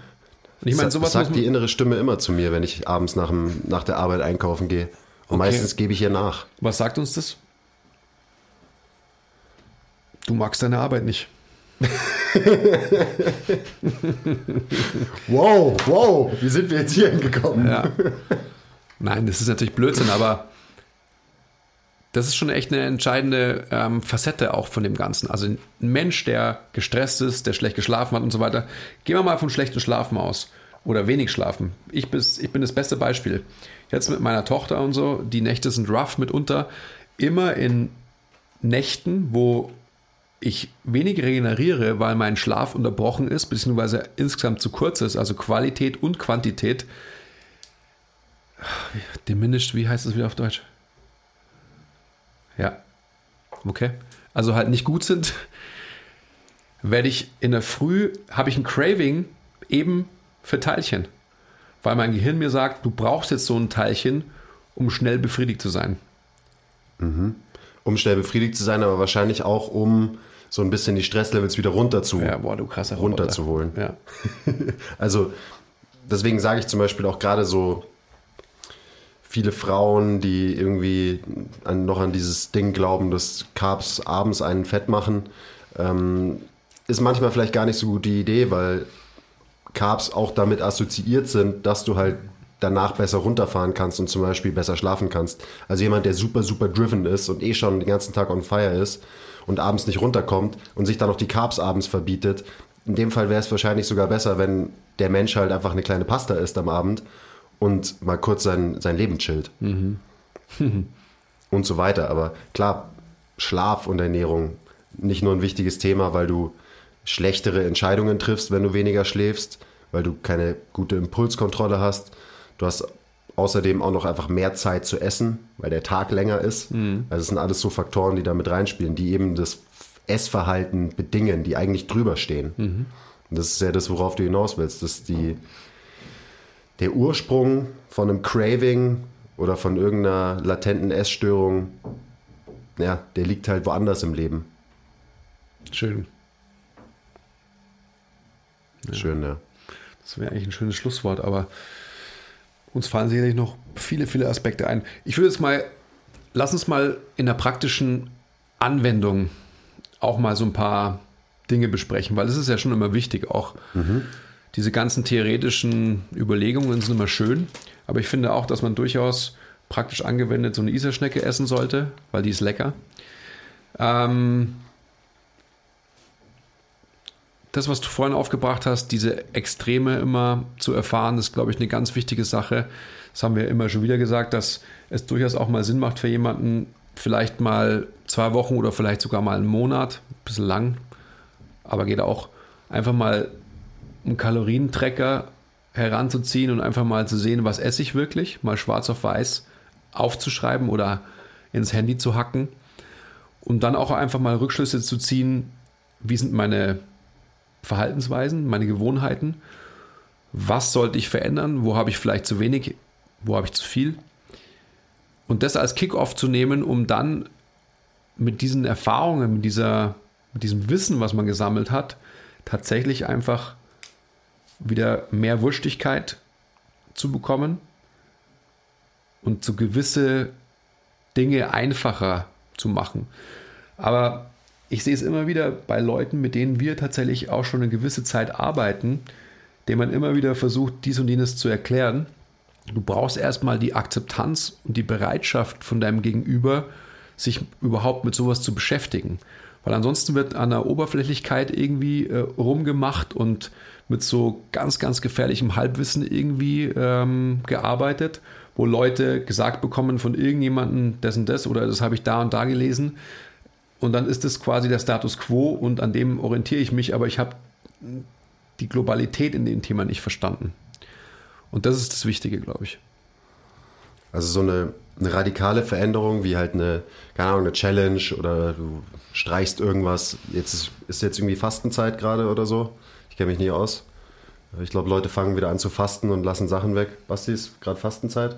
Und ich meine, sowas sagt die innere Stimme immer zu mir, wenn ich abends nach, dem, nach der Arbeit einkaufen gehe. Und okay. meistens gebe ich ihr nach. Was sagt uns das? Du magst deine Arbeit nicht. wow, wow, wie sind wir jetzt hier hingekommen? Ja. Nein, das ist natürlich Blödsinn, aber das ist schon echt eine entscheidende ähm, Facette auch von dem Ganzen. Also ein Mensch, der gestresst ist, der schlecht geschlafen hat und so weiter. Gehen wir mal von schlechtem Schlafen aus oder wenig schlafen. Ich, bis, ich bin das beste Beispiel. Jetzt mit meiner Tochter und so, die Nächte sind rough mitunter. Immer in Nächten, wo ich wenig regeneriere, weil mein Schlaf unterbrochen ist, beziehungsweise insgesamt zu kurz ist, also Qualität und Quantität. Diminished, wie heißt das wieder auf Deutsch? Ja. Okay. Also halt nicht gut sind, werde ich in der Früh, habe ich ein Craving eben für Teilchen. Weil mein Gehirn mir sagt, du brauchst jetzt so ein Teilchen, um schnell befriedigt zu sein. Mhm. Um schnell befriedigt zu sein, aber wahrscheinlich auch, um so ein bisschen die Stresslevels wieder runter zu, Ja, boah, du krasser runterzuholen. Ja. Also deswegen sage ich zum Beispiel auch gerade so viele Frauen, die irgendwie an, noch an dieses Ding glauben, dass Carbs abends einen fett machen, ähm, ist manchmal vielleicht gar nicht so gute Idee, weil Carbs auch damit assoziiert sind, dass du halt danach besser runterfahren kannst und zum Beispiel besser schlafen kannst. Also jemand, der super, super driven ist und eh schon den ganzen Tag on fire ist und abends nicht runterkommt und sich dann noch die Carbs abends verbietet. In dem Fall wäre es wahrscheinlich sogar besser, wenn der Mensch halt einfach eine kleine Pasta isst am Abend und mal kurz sein, sein Leben chillt. und so weiter. Aber klar, Schlaf und Ernährung nicht nur ein wichtiges Thema, weil du schlechtere Entscheidungen triffst, wenn du weniger schläfst, weil du keine gute Impulskontrolle hast. Du hast außerdem auch noch einfach mehr Zeit zu essen, weil der Tag länger ist. Also es sind alles so Faktoren, die da mit reinspielen, die eben das Essverhalten bedingen, die eigentlich drüber stehen. Und das ist ja das, worauf du hinaus willst, dass die der Ursprung von einem Craving oder von irgendeiner latenten Essstörung, ja, der liegt halt woanders im Leben. Schön. Schön, ja. Das wäre eigentlich ein schönes Schlusswort, aber uns fallen sicherlich noch viele, viele Aspekte ein. Ich würde jetzt mal, lass uns mal in der praktischen Anwendung auch mal so ein paar Dinge besprechen, weil es ist ja schon immer wichtig, auch diese ganzen theoretischen Überlegungen sind immer schön, aber ich finde auch, dass man durchaus praktisch angewendet so eine Iserschnecke essen sollte, weil die ist lecker. Ähm, das, was du vorhin aufgebracht hast, diese Extreme immer zu erfahren, ist, glaube ich, eine ganz wichtige Sache. Das haben wir immer schon wieder gesagt, dass es durchaus auch mal Sinn macht für jemanden, vielleicht mal zwei Wochen oder vielleicht sogar mal einen Monat, ein bisschen lang, aber geht auch, einfach mal einen Kalorientrecker heranzuziehen und einfach mal zu sehen, was esse ich wirklich, mal schwarz auf weiß aufzuschreiben oder ins Handy zu hacken und dann auch einfach mal Rückschlüsse zu ziehen, wie sind meine Verhaltensweisen, meine Gewohnheiten. Was sollte ich verändern? Wo habe ich vielleicht zu wenig? Wo habe ich zu viel? Und das als Kickoff zu nehmen, um dann mit diesen Erfahrungen, mit, dieser, mit diesem Wissen, was man gesammelt hat, tatsächlich einfach wieder mehr Wurstigkeit zu bekommen und so gewisse Dinge einfacher zu machen. Aber ich sehe es immer wieder bei Leuten, mit denen wir tatsächlich auch schon eine gewisse Zeit arbeiten, denen man immer wieder versucht, dies und jenes zu erklären. Du brauchst erstmal die Akzeptanz und die Bereitschaft von deinem Gegenüber, sich überhaupt mit sowas zu beschäftigen. Weil ansonsten wird an der Oberflächlichkeit irgendwie äh, rumgemacht und mit so ganz, ganz gefährlichem Halbwissen irgendwie ähm, gearbeitet, wo Leute gesagt bekommen von irgendjemandem, das und das oder das habe ich da und da gelesen. Und dann ist es quasi der Status quo und an dem orientiere ich mich, aber ich habe die Globalität in dem Thema nicht verstanden. Und das ist das Wichtige, glaube ich. Also so eine, eine radikale Veränderung, wie halt eine, keine Ahnung, eine Challenge oder du streichst irgendwas. Jetzt ist, ist jetzt irgendwie Fastenzeit gerade oder so. Ich kenne mich nie aus. Ich glaube, Leute fangen wieder an zu fasten und lassen Sachen weg. Basti, ist gerade Fastenzeit?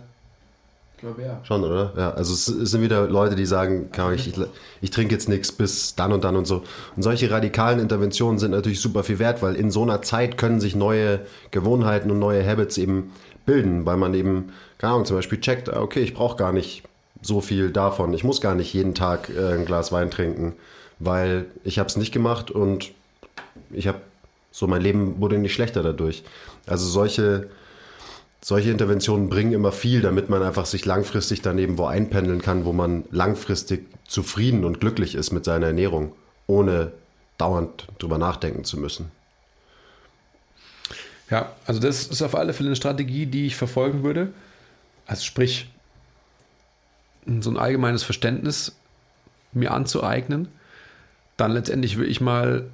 Glaube ja. Schon, oder? Ja, also es, sind wieder Leute, die sagen, Ahnung, ich, ich, ich trinke jetzt nichts bis dann und dann und so. Und solche radikalen Interventionen sind natürlich super viel wert, weil in so einer Zeit können sich neue Gewohnheiten und neue Habits eben bilden, weil man eben, keine Ahnung, zum Beispiel checkt, ah, okay, ich brauche gar nicht so viel davon. Ich muss gar nicht jeden Tag äh, ein Glas Wein trinken, weil ich habe es nicht gemacht und ich habe so mein Leben wurde nicht schlechter dadurch. Also solche solche Interventionen bringen immer viel, damit man einfach sich langfristig daneben wo einpendeln kann, wo man langfristig zufrieden und glücklich ist mit seiner Ernährung, ohne dauernd drüber nachdenken zu müssen. Ja, also das ist auf alle Fälle eine Strategie, die ich verfolgen würde. Also sprich, so ein allgemeines Verständnis mir anzueignen. Dann letztendlich will ich mal,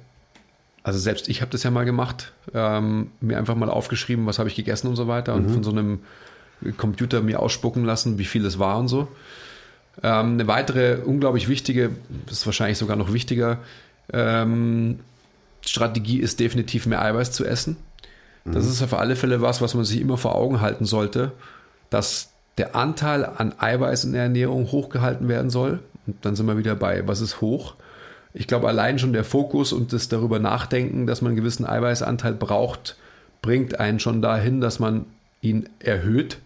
also selbst ich habe das ja mal gemacht, ähm, mir einfach mal aufgeschrieben, was habe ich gegessen und so weiter und von so einem Computer mir ausspucken lassen, wie viel es war und so. Ähm, eine weitere unglaublich wichtige, das ist wahrscheinlich sogar noch wichtiger, ähm, Strategie ist definitiv mehr Eiweiß zu essen. Das ist auf alle Fälle was, was man sich immer vor Augen halten sollte, dass der Anteil an Eiweiß in der Ernährung hochgehalten werden soll. Und dann sind wir wieder bei, was ist hoch? Ich glaube, allein schon der Fokus und das darüber nachdenken, dass man einen gewissen Eiweißanteil braucht, bringt einen schon dahin, dass man ihn erhöht.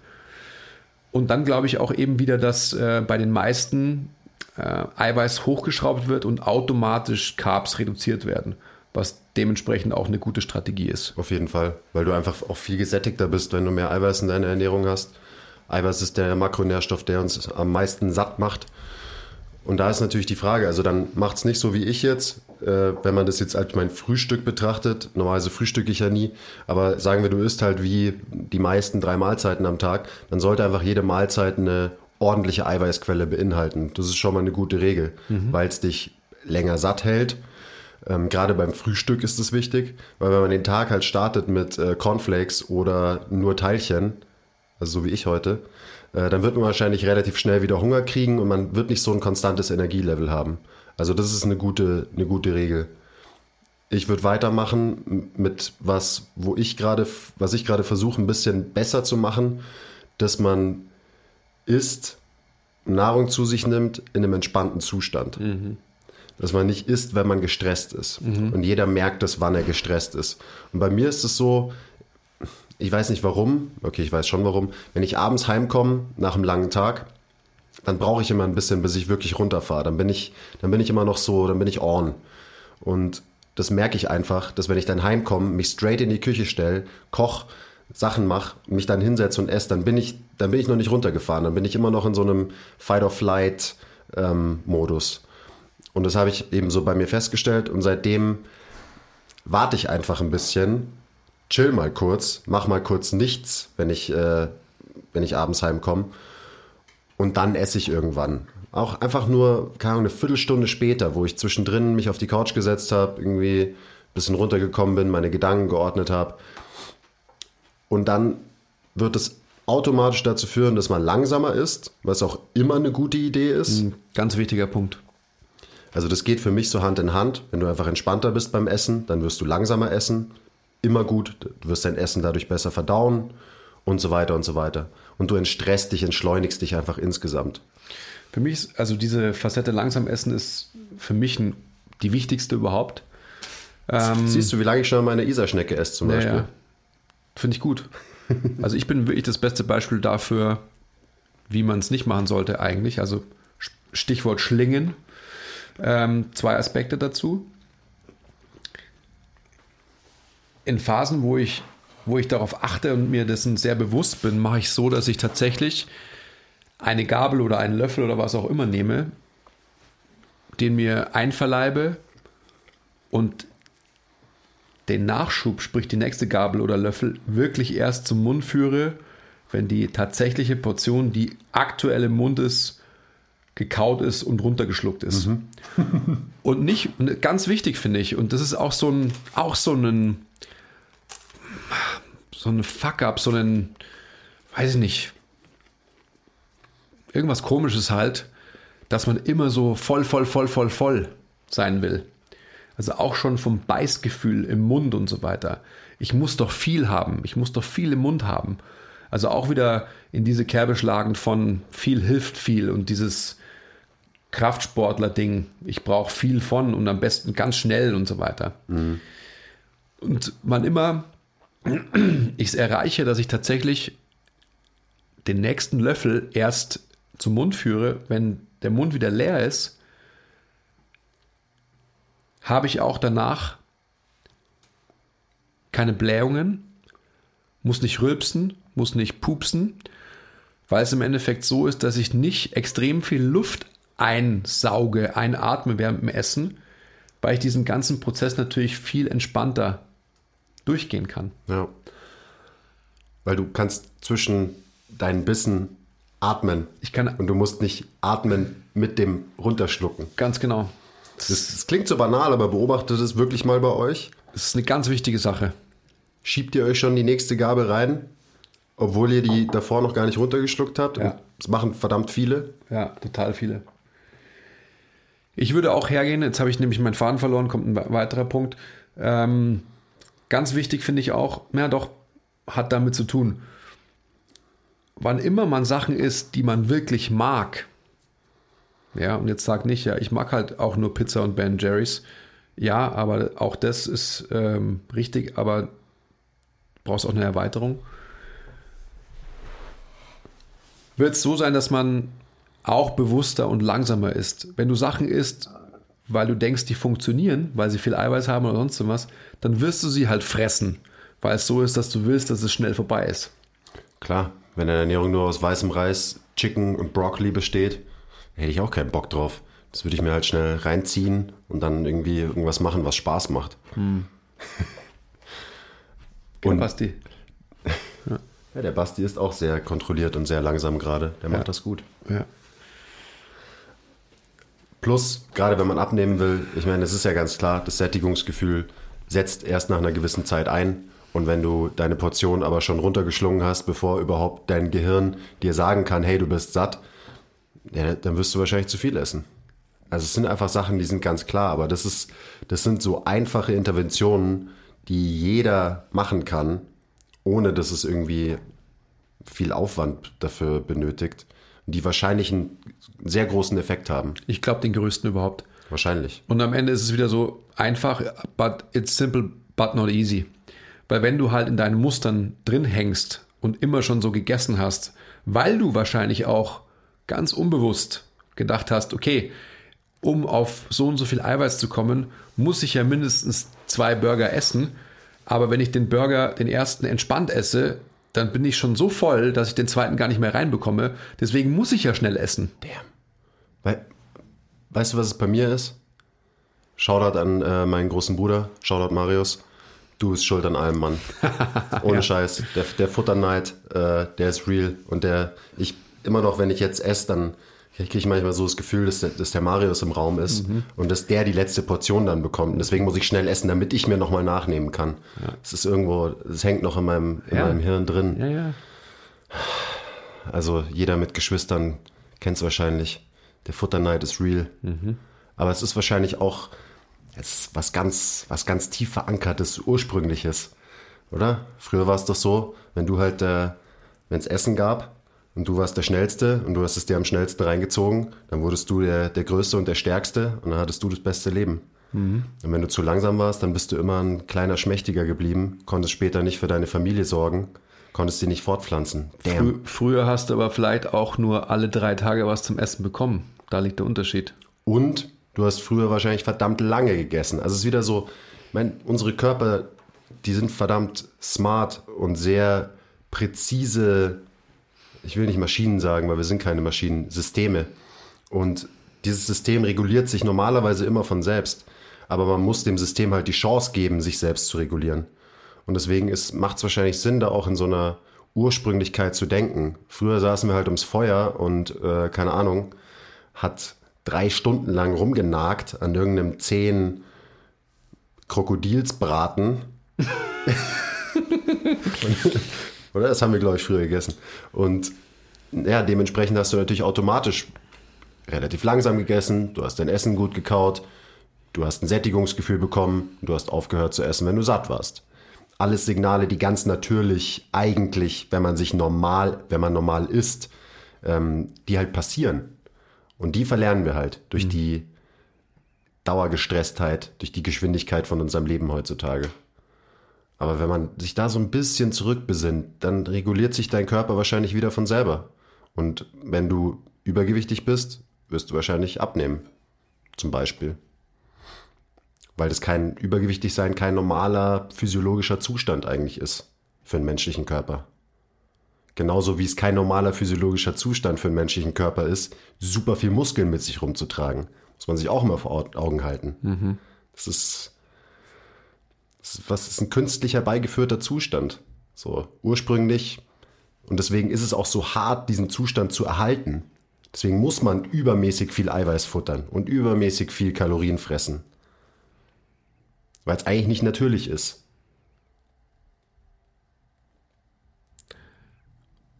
Und dann glaube ich auch eben wieder, dass äh, bei den meisten äh, Eiweiß hochgeschraubt wird und automatisch Carbs reduziert werden, was dementsprechend auch eine gute Strategie ist. Auf jeden Fall, weil du einfach auch viel gesättigter bist, wenn du mehr Eiweiß in deiner Ernährung hast. Eiweiß ist der Makronährstoff, der uns am meisten satt macht. Und da ist natürlich die Frage, also dann macht es nicht so wie ich jetzt, äh, wenn man das jetzt als mein Frühstück betrachtet. Normalerweise frühstücke ich ja nie, aber sagen wir, du isst halt wie die meisten drei Mahlzeiten am Tag, dann sollte einfach jede Mahlzeit eine ordentliche Eiweißquelle beinhalten. Das ist schon mal eine gute Regel, mhm. weil es dich länger satt hält. Ähm, Gerade beim Frühstück ist es wichtig, weil wenn man den Tag halt startet mit äh, Cornflakes oder nur Teilchen, also so wie ich heute, äh, dann wird man wahrscheinlich relativ schnell wieder Hunger kriegen und man wird nicht so ein konstantes Energielevel haben. Also das ist eine gute, eine gute Regel. Ich würde weitermachen mit was, wo ich gerade, was ich gerade versuche, ein bisschen besser zu machen, dass man isst, Nahrung zu sich nimmt in einem entspannten Zustand. Mhm. Dass man nicht isst, wenn man gestresst ist. Mhm. Und jeder merkt es, wann er gestresst ist. Und bei mir ist es so, ich weiß nicht warum, okay, ich weiß schon warum, wenn ich abends heimkomme nach einem langen Tag, dann brauche ich immer ein bisschen, bis ich wirklich runterfahre. Dann bin ich, dann bin ich immer noch so, dann bin ich on. Und das merke ich einfach, dass wenn ich dann heimkomme, mich straight in die Küche stelle, koch, Sachen mache, mich dann hinsetze und esse, dann bin ich, dann bin ich noch nicht runtergefahren. Dann bin ich immer noch in so einem Fight-or-Flight-Modus. Ähm, und das habe ich eben so bei mir festgestellt. Und seitdem warte ich einfach ein bisschen, chill mal kurz, mach mal kurz nichts, wenn ich, äh, wenn ich abends heimkomme. Und dann esse ich irgendwann. Auch einfach nur, keine Ahnung, eine Viertelstunde später, wo ich zwischendrin mich auf die Couch gesetzt habe, irgendwie ein bisschen runtergekommen bin, meine Gedanken geordnet habe. Und dann wird es automatisch dazu führen, dass man langsamer ist, was auch immer eine gute Idee ist. Ein ganz wichtiger Punkt. Also das geht für mich so Hand in Hand. Wenn du einfach entspannter bist beim Essen, dann wirst du langsamer essen immer gut, du wirst dein Essen dadurch besser verdauen und so weiter und so weiter. Und du entstresst dich, entschleunigst dich einfach insgesamt. Für mich ist, also diese Facette langsam essen ist für mich ein, die wichtigste überhaupt. Ähm, Siehst du, wie lange ich schon meine Isarschnecke esse zum Beispiel? Ja, Finde ich gut. Also ich bin wirklich das beste Beispiel dafür, wie man es nicht machen sollte eigentlich. Also Stichwort Schlingen. Ähm, zwei Aspekte dazu in Phasen, wo ich, wo ich darauf achte und mir dessen sehr bewusst bin, mache ich so, dass ich tatsächlich eine Gabel oder einen Löffel oder was auch immer nehme, den mir einverleibe und den Nachschub, sprich die nächste Gabel oder Löffel, wirklich erst zum Mund führe, wenn die tatsächliche Portion, die aktuell im Mund ist, gekaut ist und runtergeschluckt ist. Mhm. und nicht, ganz wichtig finde ich, und das ist auch so ein, auch so ein, so ein Fuck-up, so ein, weiß ich nicht, irgendwas komisches halt, dass man immer so voll, voll, voll, voll, voll sein will. Also auch schon vom Beißgefühl im Mund und so weiter. Ich muss doch viel haben, ich muss doch viel im Mund haben. Also auch wieder in diese Kerbe schlagen von viel hilft viel und dieses Kraftsportler-Ding. Ich brauche viel von und am besten ganz schnell und so weiter. Mhm. Und man immer ich erreiche, dass ich tatsächlich den nächsten Löffel erst zum Mund führe, wenn der Mund wieder leer ist, habe ich auch danach keine Blähungen, muss nicht rülpsen, muss nicht pupsen, weil es im Endeffekt so ist, dass ich nicht extrem viel Luft einsauge, einatme während dem Essen, weil ich diesen ganzen Prozess natürlich viel entspannter durchgehen kann. Ja. Weil du kannst zwischen deinen Bissen atmen. Ich kann. Und du musst nicht atmen mit dem Runterschlucken. Ganz genau. Das, das klingt so banal, aber beobachtet es wirklich mal bei euch. Das ist eine ganz wichtige Sache. Schiebt ihr euch schon die nächste Gabel rein, obwohl ihr die davor noch gar nicht runtergeschluckt habt? Ja. das machen verdammt viele. Ja, total viele. Ich würde auch hergehen, jetzt habe ich nämlich meinen Faden verloren, kommt ein weiterer Punkt. Ähm, Ganz wichtig finde ich auch, ja doch, hat damit zu tun. Wann immer man Sachen isst, die man wirklich mag, Ja, und jetzt sag nicht, ja, ich mag halt auch nur Pizza und Ben Jerry's. Ja, aber auch das ist ähm, richtig, aber brauchst auch eine Erweiterung. Wird es so sein, dass man auch bewusster und langsamer ist? Wenn du Sachen isst, weil du denkst, die funktionieren, weil sie viel Eiweiß haben oder sonst was, dann wirst du sie halt fressen, weil es so ist, dass du willst, dass es schnell vorbei ist. Klar, wenn deine Ernährung nur aus weißem Reis, Chicken und Broccoli besteht, hätte ich auch keinen Bock drauf. Das würde ich mir halt schnell reinziehen und dann irgendwie irgendwas machen, was Spaß macht. Hm. Und- Basti. Ja, der Basti ist auch sehr kontrolliert und sehr langsam gerade. Der macht Ja. das gut. Ja. Plus, gerade wenn man abnehmen will, ich meine, es ist ja ganz klar, das Sättigungsgefühl setzt erst nach einer gewissen Zeit ein. Und wenn du deine Portion aber schon runtergeschlungen hast, bevor überhaupt dein Gehirn dir sagen kann, hey, du bist satt, ja, dann wirst du wahrscheinlich zu viel essen. Also es sind einfach Sachen, die sind ganz klar, aber das ist, das sind so einfache Interventionen, die jeder machen kann, ohne dass es irgendwie viel Aufwand dafür benötigt, die wahrscheinlich einen sehr großen Effekt haben. Ich glaube, den größten überhaupt. Wahrscheinlich. Und am Ende ist es wieder so einfach, but it's simple, but not easy. Weil wenn du halt in deinen Mustern drin hängst und immer schon so gegessen hast, weil du wahrscheinlich auch ganz unbewusst gedacht hast, okay, um auf so und so viel Eiweiß zu kommen, muss ich ja mindestens zwei Burger essen. Aber wenn ich den Burger, den ersten entspannt esse, dann bin ich schon so voll, dass ich den zweiten gar nicht mehr reinbekomme. Deswegen muss ich ja schnell essen. Weil, weißt du, was es bei mir ist? Shoutout an äh, meinen großen Bruder, Shoutout Marius. Du bist schuld an allem, Mann. Ohne Scheiß. Der, der Futterneid, äh, der ist real. Und der, ich, immer noch, wenn ich jetzt esse, dann kriege ich manchmal so das Gefühl, dass der, dass der Marius im Raum ist und dass der die letzte Portion dann bekommt. Und deswegen muss ich schnell essen, damit ich mir nochmal nachnehmen kann. Es ist irgendwo, es hängt noch in meinem, in Ja. meinem Hirn drin. Ja, ja. Also jeder mit Geschwistern kennt es wahrscheinlich. Der Futterneid ist real. Aber es ist wahrscheinlich auch es was ganz, was ganz tief verankertes, ursprüngliches. Oder? Früher war es doch so, wenn du halt, äh, wenn es Essen gab und du warst der Schnellste und du hast es dir am schnellsten reingezogen, dann wurdest du der, der Größte und der Stärkste und dann hattest du das beste Leben. Und wenn du zu langsam warst, dann bist du immer ein kleiner Schmächtiger geblieben, konntest später nicht für deine Familie sorgen, konntest sie nicht fortpflanzen. Frü früher hast du aber vielleicht auch nur alle drei Tage was zum Essen bekommen. Da liegt der Unterschied. Und du hast früher wahrscheinlich verdammt lange gegessen. Also es ist wieder so, ich meine, unsere Körper, die sind verdammt smart und sehr präzise, ich will nicht Maschinen sagen, weil wir sind keine Maschinen, Systeme. Und dieses System reguliert sich normalerweise immer von selbst. Aber man muss dem System halt die Chance geben, sich selbst zu regulieren. Und deswegen macht es wahrscheinlich Sinn, da auch in so einer Ursprünglichkeit zu denken. Früher saßen wir halt ums Feuer und, äh, keine Ahnung, hat drei Stunden lang rumgenagt an irgendeinem zehn Krokodilsbraten. Oder? Das haben wir, glaube ich, früher gegessen. Und ja, dementsprechend hast du natürlich automatisch relativ langsam gegessen, du hast dein Essen gut gekaut, du hast ein Sättigungsgefühl bekommen, du hast aufgehört zu essen, wenn du satt warst. Alles Signale, die ganz natürlich eigentlich, wenn man sich normal, wenn man normal isst, ähm, die halt passieren. Und die verlernen wir halt durch die Dauergestresstheit, durch die Geschwindigkeit von unserem Leben heutzutage. Aber wenn man sich da so ein bisschen zurückbesinnt, dann reguliert sich dein Körper wahrscheinlich wieder von selber. Und wenn du übergewichtig bist, wirst du wahrscheinlich abnehmen. Zum Beispiel. Weil das kein übergewichtig sein kein normaler physiologischer Zustand eigentlich ist für einen menschlichen Körper. Genauso wie es kein normaler physiologischer Zustand für einen menschlichen Körper ist, super viel Muskeln mit sich rumzutragen. Muss man sich auch immer vor Augen halten. Ist, das ist, was ist ein künstlich herbeigeführter Zustand. So ursprünglich. Und deswegen ist es auch so hart, diesen Zustand zu erhalten. Deswegen muss man übermäßig viel Eiweiß futtern und übermäßig viel Kalorien fressen. Weil es eigentlich nicht natürlich ist.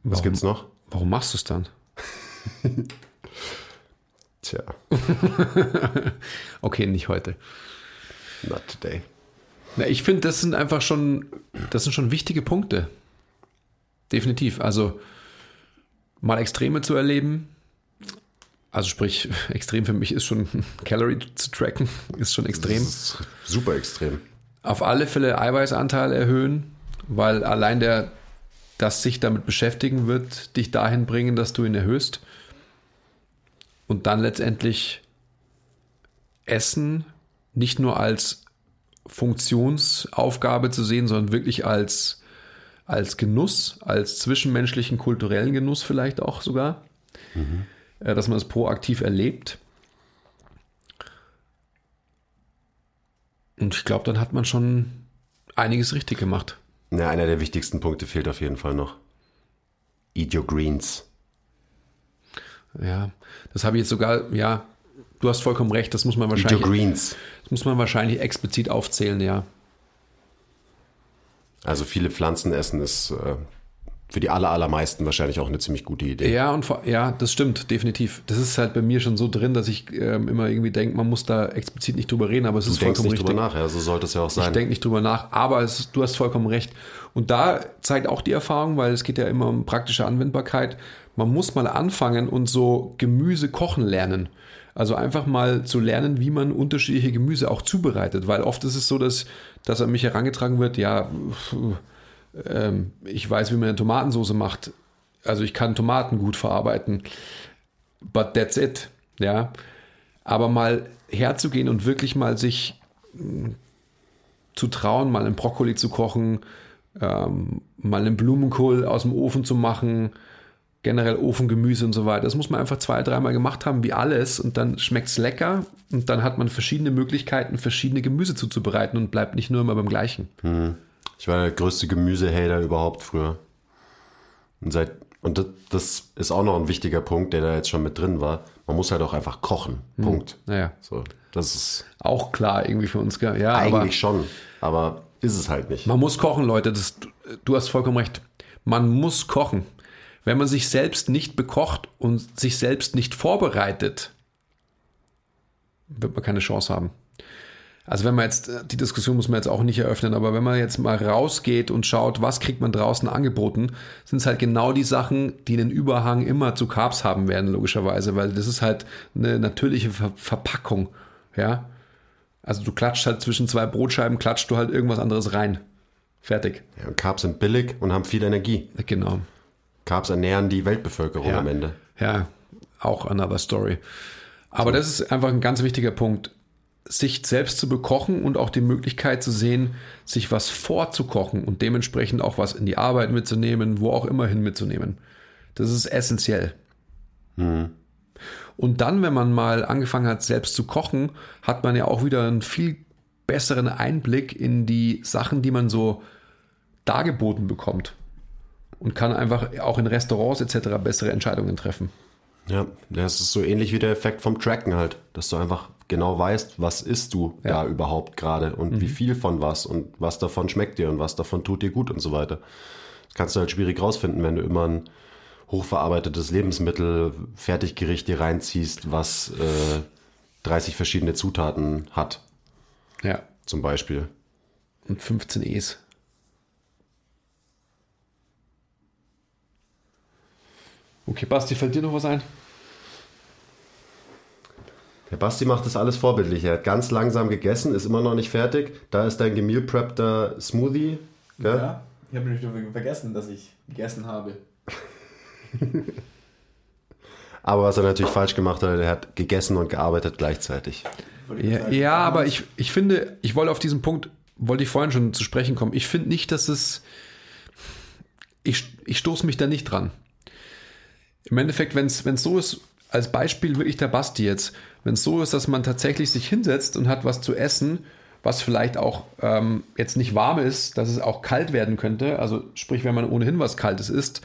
Was Warum- gibt's noch? Warum machst du es dann? Tja, Okay, nicht heute. not today. Na, ich finde, das sind einfach schon, das sind schon wichtige Punkte. Definitiv. Also mal Extreme zu erleben, Also sprich, extrem für mich ist schon Calorie zu tracken, ist schon extrem. Ist super extrem. Auf alle Fälle Eiweißanteil erhöhen, weil allein der, das sich damit beschäftigen wird, dich dahin bringen, dass du ihn erhöhst. Und dann letztendlich Essen nicht nur als Funktionsaufgabe zu sehen, sondern wirklich als, als Genuss, als zwischenmenschlichen kulturellen Genuss vielleicht auch sogar, mhm. dass man es proaktiv erlebt. Und ich glaube, dann hat man schon einiges richtig gemacht. Ja, einer der wichtigsten Punkte fehlt auf jeden Fall noch. Eat your greens. Ja, das habe ich jetzt sogar, ja, du hast vollkommen recht, das muss man wahrscheinlich. Your greens. Das muss man wahrscheinlich explizit aufzählen, ja. Also viele Pflanzen essen ist äh, für die aller, allermeisten wahrscheinlich auch eine ziemlich gute Idee. Ja, und ja, das stimmt, definitiv. Das ist halt bei mir schon so drin, dass ich ähm, immer irgendwie denke, man muss da explizit nicht drüber reden, aber es du ist vollkommen nicht richtig. drüber nach, ja, so sollte es ja auch sein. Ich denke nicht drüber nach, aber es, du hast vollkommen recht. Und da zeigt auch die Erfahrung, weil es geht ja immer um praktische Anwendbarkeit, man muss mal anfangen und so Gemüse kochen lernen. Also einfach mal zu lernen, wie man unterschiedliche Gemüse auch zubereitet, weil oft ist es so, dass, dass an mich herangetragen wird, ja, ähm, ich weiß, wie man eine Tomatensauce macht. Also ich kann Tomaten gut verarbeiten. But that's it. Ja. Aber mal herzugehen und wirklich mal sich mh, zu trauen, mal einen Brokkoli zu kochen, ähm, mal einen Blumenkohl aus dem Ofen zu machen, generell Ofengemüse und so weiter. Das muss man einfach zwei, dreimal gemacht haben, wie alles, und dann schmeckt es lecker und dann hat man verschiedene Möglichkeiten, verschiedene Gemüse zuzubereiten und bleibt nicht nur immer beim gleichen. Hm. Ich war der größte Gemüsehater überhaupt früher. Und, seit, und das, ist auch noch ein wichtiger Punkt, der da jetzt schon mit drin war. Man muss halt auch einfach kochen. Hm. Punkt. Naja. So, das ist auch klar irgendwie für uns. Ja, eigentlich aber schon, aber ist es halt nicht. Man muss kochen, Leute. Das, du hast vollkommen recht. Man muss kochen. Wenn man sich selbst nicht bekocht und sich selbst nicht vorbereitet, wird man keine Chance haben. Also wenn man jetzt, die Diskussion muss man jetzt auch nicht eröffnen, aber wenn man jetzt mal rausgeht und schaut, was kriegt man draußen angeboten, sind es halt genau die Sachen, die einen Überhang immer zu Carbs haben werden, logischerweise, weil das ist halt eine natürliche Ver Verpackung, ja. Also du klatscht halt zwischen zwei Brotscheiben, klatscht du halt irgendwas anderes rein. Fertig. Ja, und Carbs sind billig und haben viel Energie. Genau. Carbs ernähren die Weltbevölkerung Ja. am Ende. Ja, auch another story. Aber das ist einfach ein ganz wichtiger Punkt. Sich selbst zu bekochen und auch die Möglichkeit zu sehen, sich was vorzukochen und dementsprechend auch was in die Arbeit mitzunehmen, wo auch immer hin mitzunehmen. Das ist essentiell. Und dann, wenn man mal angefangen hat, selbst zu kochen, hat man ja auch wieder einen viel besseren Einblick in die Sachen, die man so dargeboten bekommt. Und kann einfach auch in Restaurants etc. bessere Entscheidungen treffen. Ja, das ist so ähnlich wie der Effekt vom Tracken halt, dass du einfach genau weißt, was isst du Ja. da überhaupt gerade und wie viel von was und was davon schmeckt dir und was davon tut dir gut und so weiter. Das kannst du halt schwierig rausfinden, wenn du immer ein hochverarbeitetes Lebensmittel, Fertiggericht dir reinziehst, was äh, 30 verschiedene Zutaten hat, Ja. zum Beispiel. Und 15 E's. Okay, Basti, fällt dir noch was ein? Der Basti macht das alles vorbildlich. Er hat ganz langsam gegessen, ist immer noch nicht fertig. Da ist dein gemealpreppter Smoothie. Gell? Ja, ich habe nämlich vergessen, dass ich gegessen habe. Aber was er natürlich falsch gemacht hat, er hat gegessen und gearbeitet gleichzeitig. Ja, ja aber ich, ich finde, ich wollte auf diesen Punkt, wollte ich vorhin schon zu sprechen kommen. Ich finde nicht, dass es. Ich, ich stoße mich da nicht dran. Im Endeffekt, wenn es so ist, als Beispiel wirklich der Basti jetzt, wenn es so ist, dass man tatsächlich sich hinsetzt und hat was zu essen, was vielleicht auch ähm, jetzt nicht warm ist, dass es auch kalt werden könnte, also sprich, wenn man ohnehin was Kaltes isst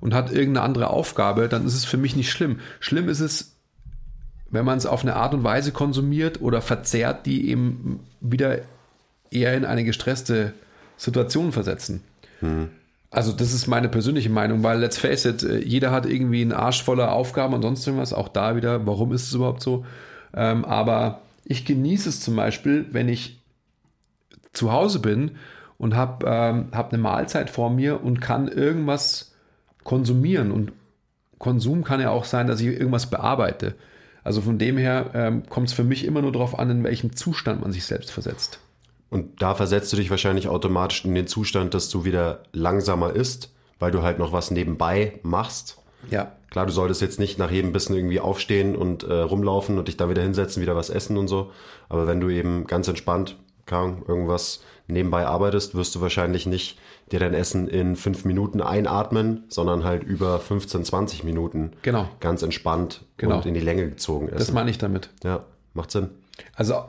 und hat irgendeine andere Aufgabe, dann ist es für mich nicht schlimm. Schlimm ist es, wenn man es auf eine Art und Weise konsumiert oder verzehrt, die eben wieder eher in eine gestresste Situation versetzen. Also das ist meine persönliche Meinung, weil let's face it, äh, jeder hat irgendwie einen Arsch voller Aufgaben und sonst irgendwas. Auch da wieder, warum ist es überhaupt so? Ähm, aber ich genieße es zum Beispiel, wenn ich zu Hause bin und habe ähm, hab eine Mahlzeit vor mir und kann irgendwas konsumieren und Konsum kann ja auch sein, dass ich irgendwas bearbeite. Also von dem her ähm, kommt es für mich immer nur darauf an, in welchem Zustand man sich selbst versetzt. Und da versetzt du dich wahrscheinlich automatisch in den Zustand, dass du wieder langsamer isst, weil du halt noch was nebenbei machst. Ja. Klar, du solltest jetzt nicht nach jedem Bissen irgendwie aufstehen und äh, rumlaufen und dich da wieder hinsetzen, wieder was essen und so. Aber wenn du eben ganz entspannt, kann, irgendwas nebenbei arbeitest, wirst du wahrscheinlich nicht dir dein Essen in fünf Minuten einatmen, sondern halt über 15, 20 Minuten Genau. ganz entspannt Genau. und in die Länge gezogen essen. Das meine ich damit. ja, macht Sinn. Also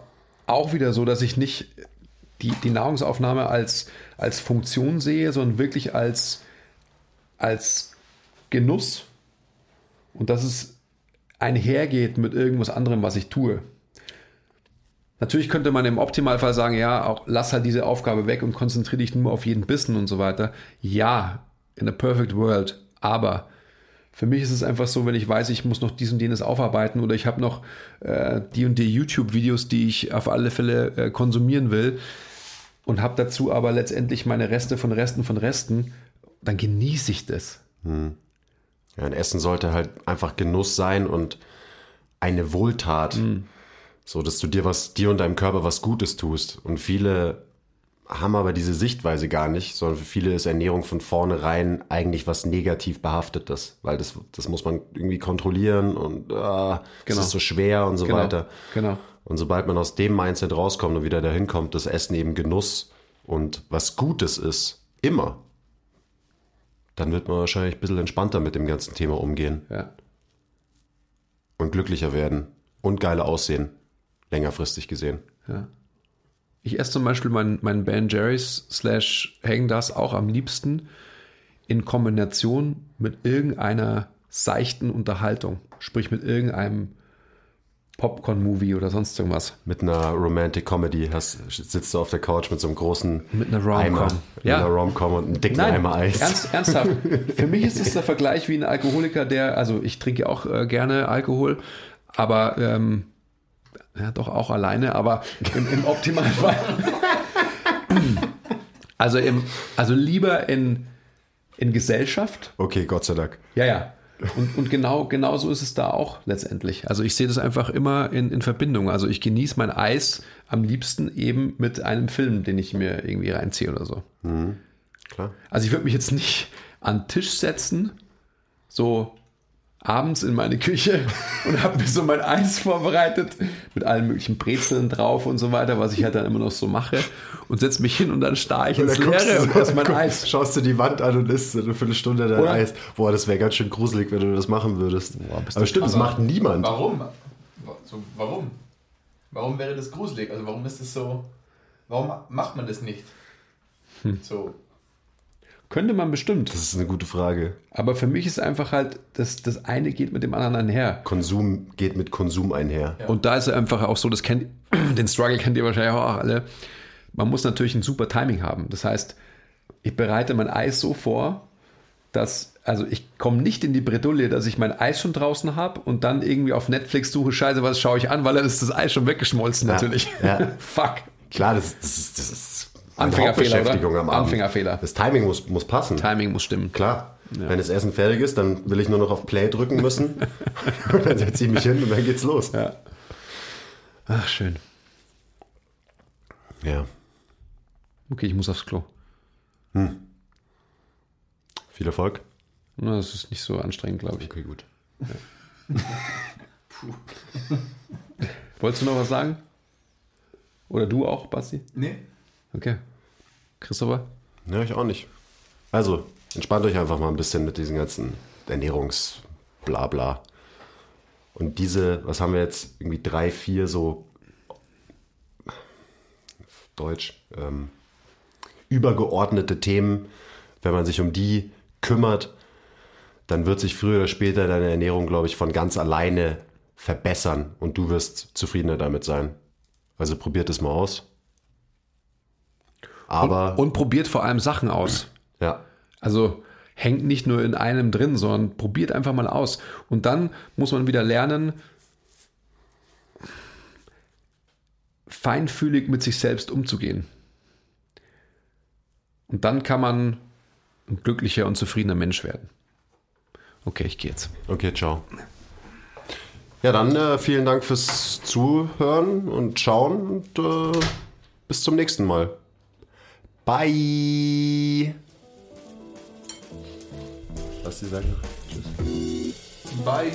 auch wieder so, dass ich nicht die, die Nahrungsaufnahme als, als Funktion sehe, sondern wirklich als, als Genuss und dass es einhergeht mit irgendwas anderem, was ich tue. Natürlich könnte man im Optimalfall sagen, ja, auch lass halt diese Aufgabe weg und konzentriere dich nur auf jeden Bissen und so weiter. Ja, in a perfect world, aber für mich ist es einfach so, wenn ich weiß, ich muss noch dies und jenes aufarbeiten oder ich habe noch äh, die und die YouTube-Videos, die ich auf alle Fälle äh, konsumieren will und habe dazu aber letztendlich meine Reste von Resten von Resten, dann genieße ich das. Ja, ein Essen sollte halt einfach Genuss sein und eine Wohltat. So, dass du dir was, dir und deinem Körper was Gutes tust. Und viele haben aber diese Sichtweise gar nicht, sondern für viele ist Ernährung von vornherein eigentlich was negativ behaftetes, weil das, das muss man irgendwie kontrollieren und ah, es Genau. ist so schwer und so Genau, weiter. genau. Und sobald man aus dem Mindset rauskommt und wieder dahin kommt, dass Essen eben Genuss und was Gutes ist, immer, dann wird man wahrscheinlich ein bisschen entspannter mit dem ganzen Thema umgehen Ja. und glücklicher werden und geiler aussehen, längerfristig gesehen. Ja. Ich esse zum Beispiel meinen mein Ben Jerry's slash Hang das auch am liebsten in Kombination mit irgendeiner seichten Unterhaltung. Sprich mit irgendeinem Popcorn-Movie oder sonst irgendwas. Mit einer Romantic Comedy hast, sitzt du auf der Couch mit so einem großen Mit einer Rom-Com. Eimer, Ja. mit einer Rom-Com und einem dicken Eimer Eis. Ernst, ernsthaft. Für mich ist es der Vergleich wie ein Alkoholiker, der, also ich trinke auch äh, gerne Alkohol, aber ähm, ja, doch auch alleine, aber im, im Optimalfall. also, im, also lieber in, in Gesellschaft. Okay, Gott sei Dank. Ja, ja. Und, und genau, genau so ist es da auch letztendlich. Also ich sehe das einfach immer in, in Verbindung. Also ich genieße mein Eis am liebsten eben mit einem Film, den ich mir irgendwie reinziehe oder so. Klar. Also ich würde mich jetzt nicht an den Tisch setzen, so abends in meine Küche und habe mir so mein Eis vorbereitet mit allen möglichen Brezeln drauf und so weiter, was ich halt dann immer noch so mache und setze mich hin und dann starre ich ins Leere du und esse mein guck- Eis. Schaust du die Wand an und isst so eine Viertelstunde dein Oder? Eis. Boah, das wäre ganz schön gruselig, wenn du das machen würdest. bist Aber stimmt, das macht niemand. Warum? Wa- So, warum? Warum wäre das gruselig? Also warum ist das so? Warum macht man das nicht? Hm. So. Könnte man bestimmt. Das ist eine gute Frage. Aber für mich ist einfach halt, das, das eine geht mit dem anderen einher. Konsum geht mit Konsum einher. Ja. Und da ist es einfach auch so, das kennt, den Struggle kennt ihr wahrscheinlich auch alle. Man muss natürlich ein super Timing haben. Das heißt, ich bereite mein Eis so vor, dass, also ich komme nicht in die Bredouille, dass ich mein Eis schon draußen habe und dann irgendwie auf Netflix suche, scheiße, was schaue ich an, weil dann ist das Eis schon weggeschmolzen Ja, natürlich. ja. Fuck. Klar, das, das ist, das ist Anfängerfehler, oder? am Abend. Anfängerfehler. Das Timing muss, muss passen. Timing muss stimmen. Klar. Wenn das Essen fertig ist, dann will ich nur noch auf Play drücken müssen. und dann setze ich mich hin und dann geht's los. Ja. Ach, schön. Ja. Okay, ich muss aufs Klo. Viel Erfolg. Na, Das ist nicht so anstrengend, glaube ich. Okay, gut. Wolltest du noch was sagen? Oder du auch, Basti? Nee? Okay. Christopher? Ja, ich auch nicht. Also, entspannt euch einfach mal ein bisschen mit diesen ganzen Ernährungsblabla. Und diese, was haben wir jetzt? Irgendwie drei, vier so Deutsch, ähm, übergeordnete Themen. Wenn man sich um die kümmert, dann wird sich früher oder später deine Ernährung, glaube ich, von ganz alleine verbessern und du wirst zufriedener damit sein. Also probiert es mal aus. Aber Und probiert vor allem Sachen aus. ja, Also hängt nicht nur in einem drin, sondern probiert einfach mal aus. Und dann muss man wieder lernen, feinfühlig mit sich selbst umzugehen. Und dann kann man ein glücklicher und zufriedener Mensch werden. Okay, ich gehe jetzt. Okay, ciao. Ja, dann äh, vielen Dank fürs Zuhören und Schauen und äh, bis zum nächsten Mal. Bye. Was sie sagen? Tschüss. Bye.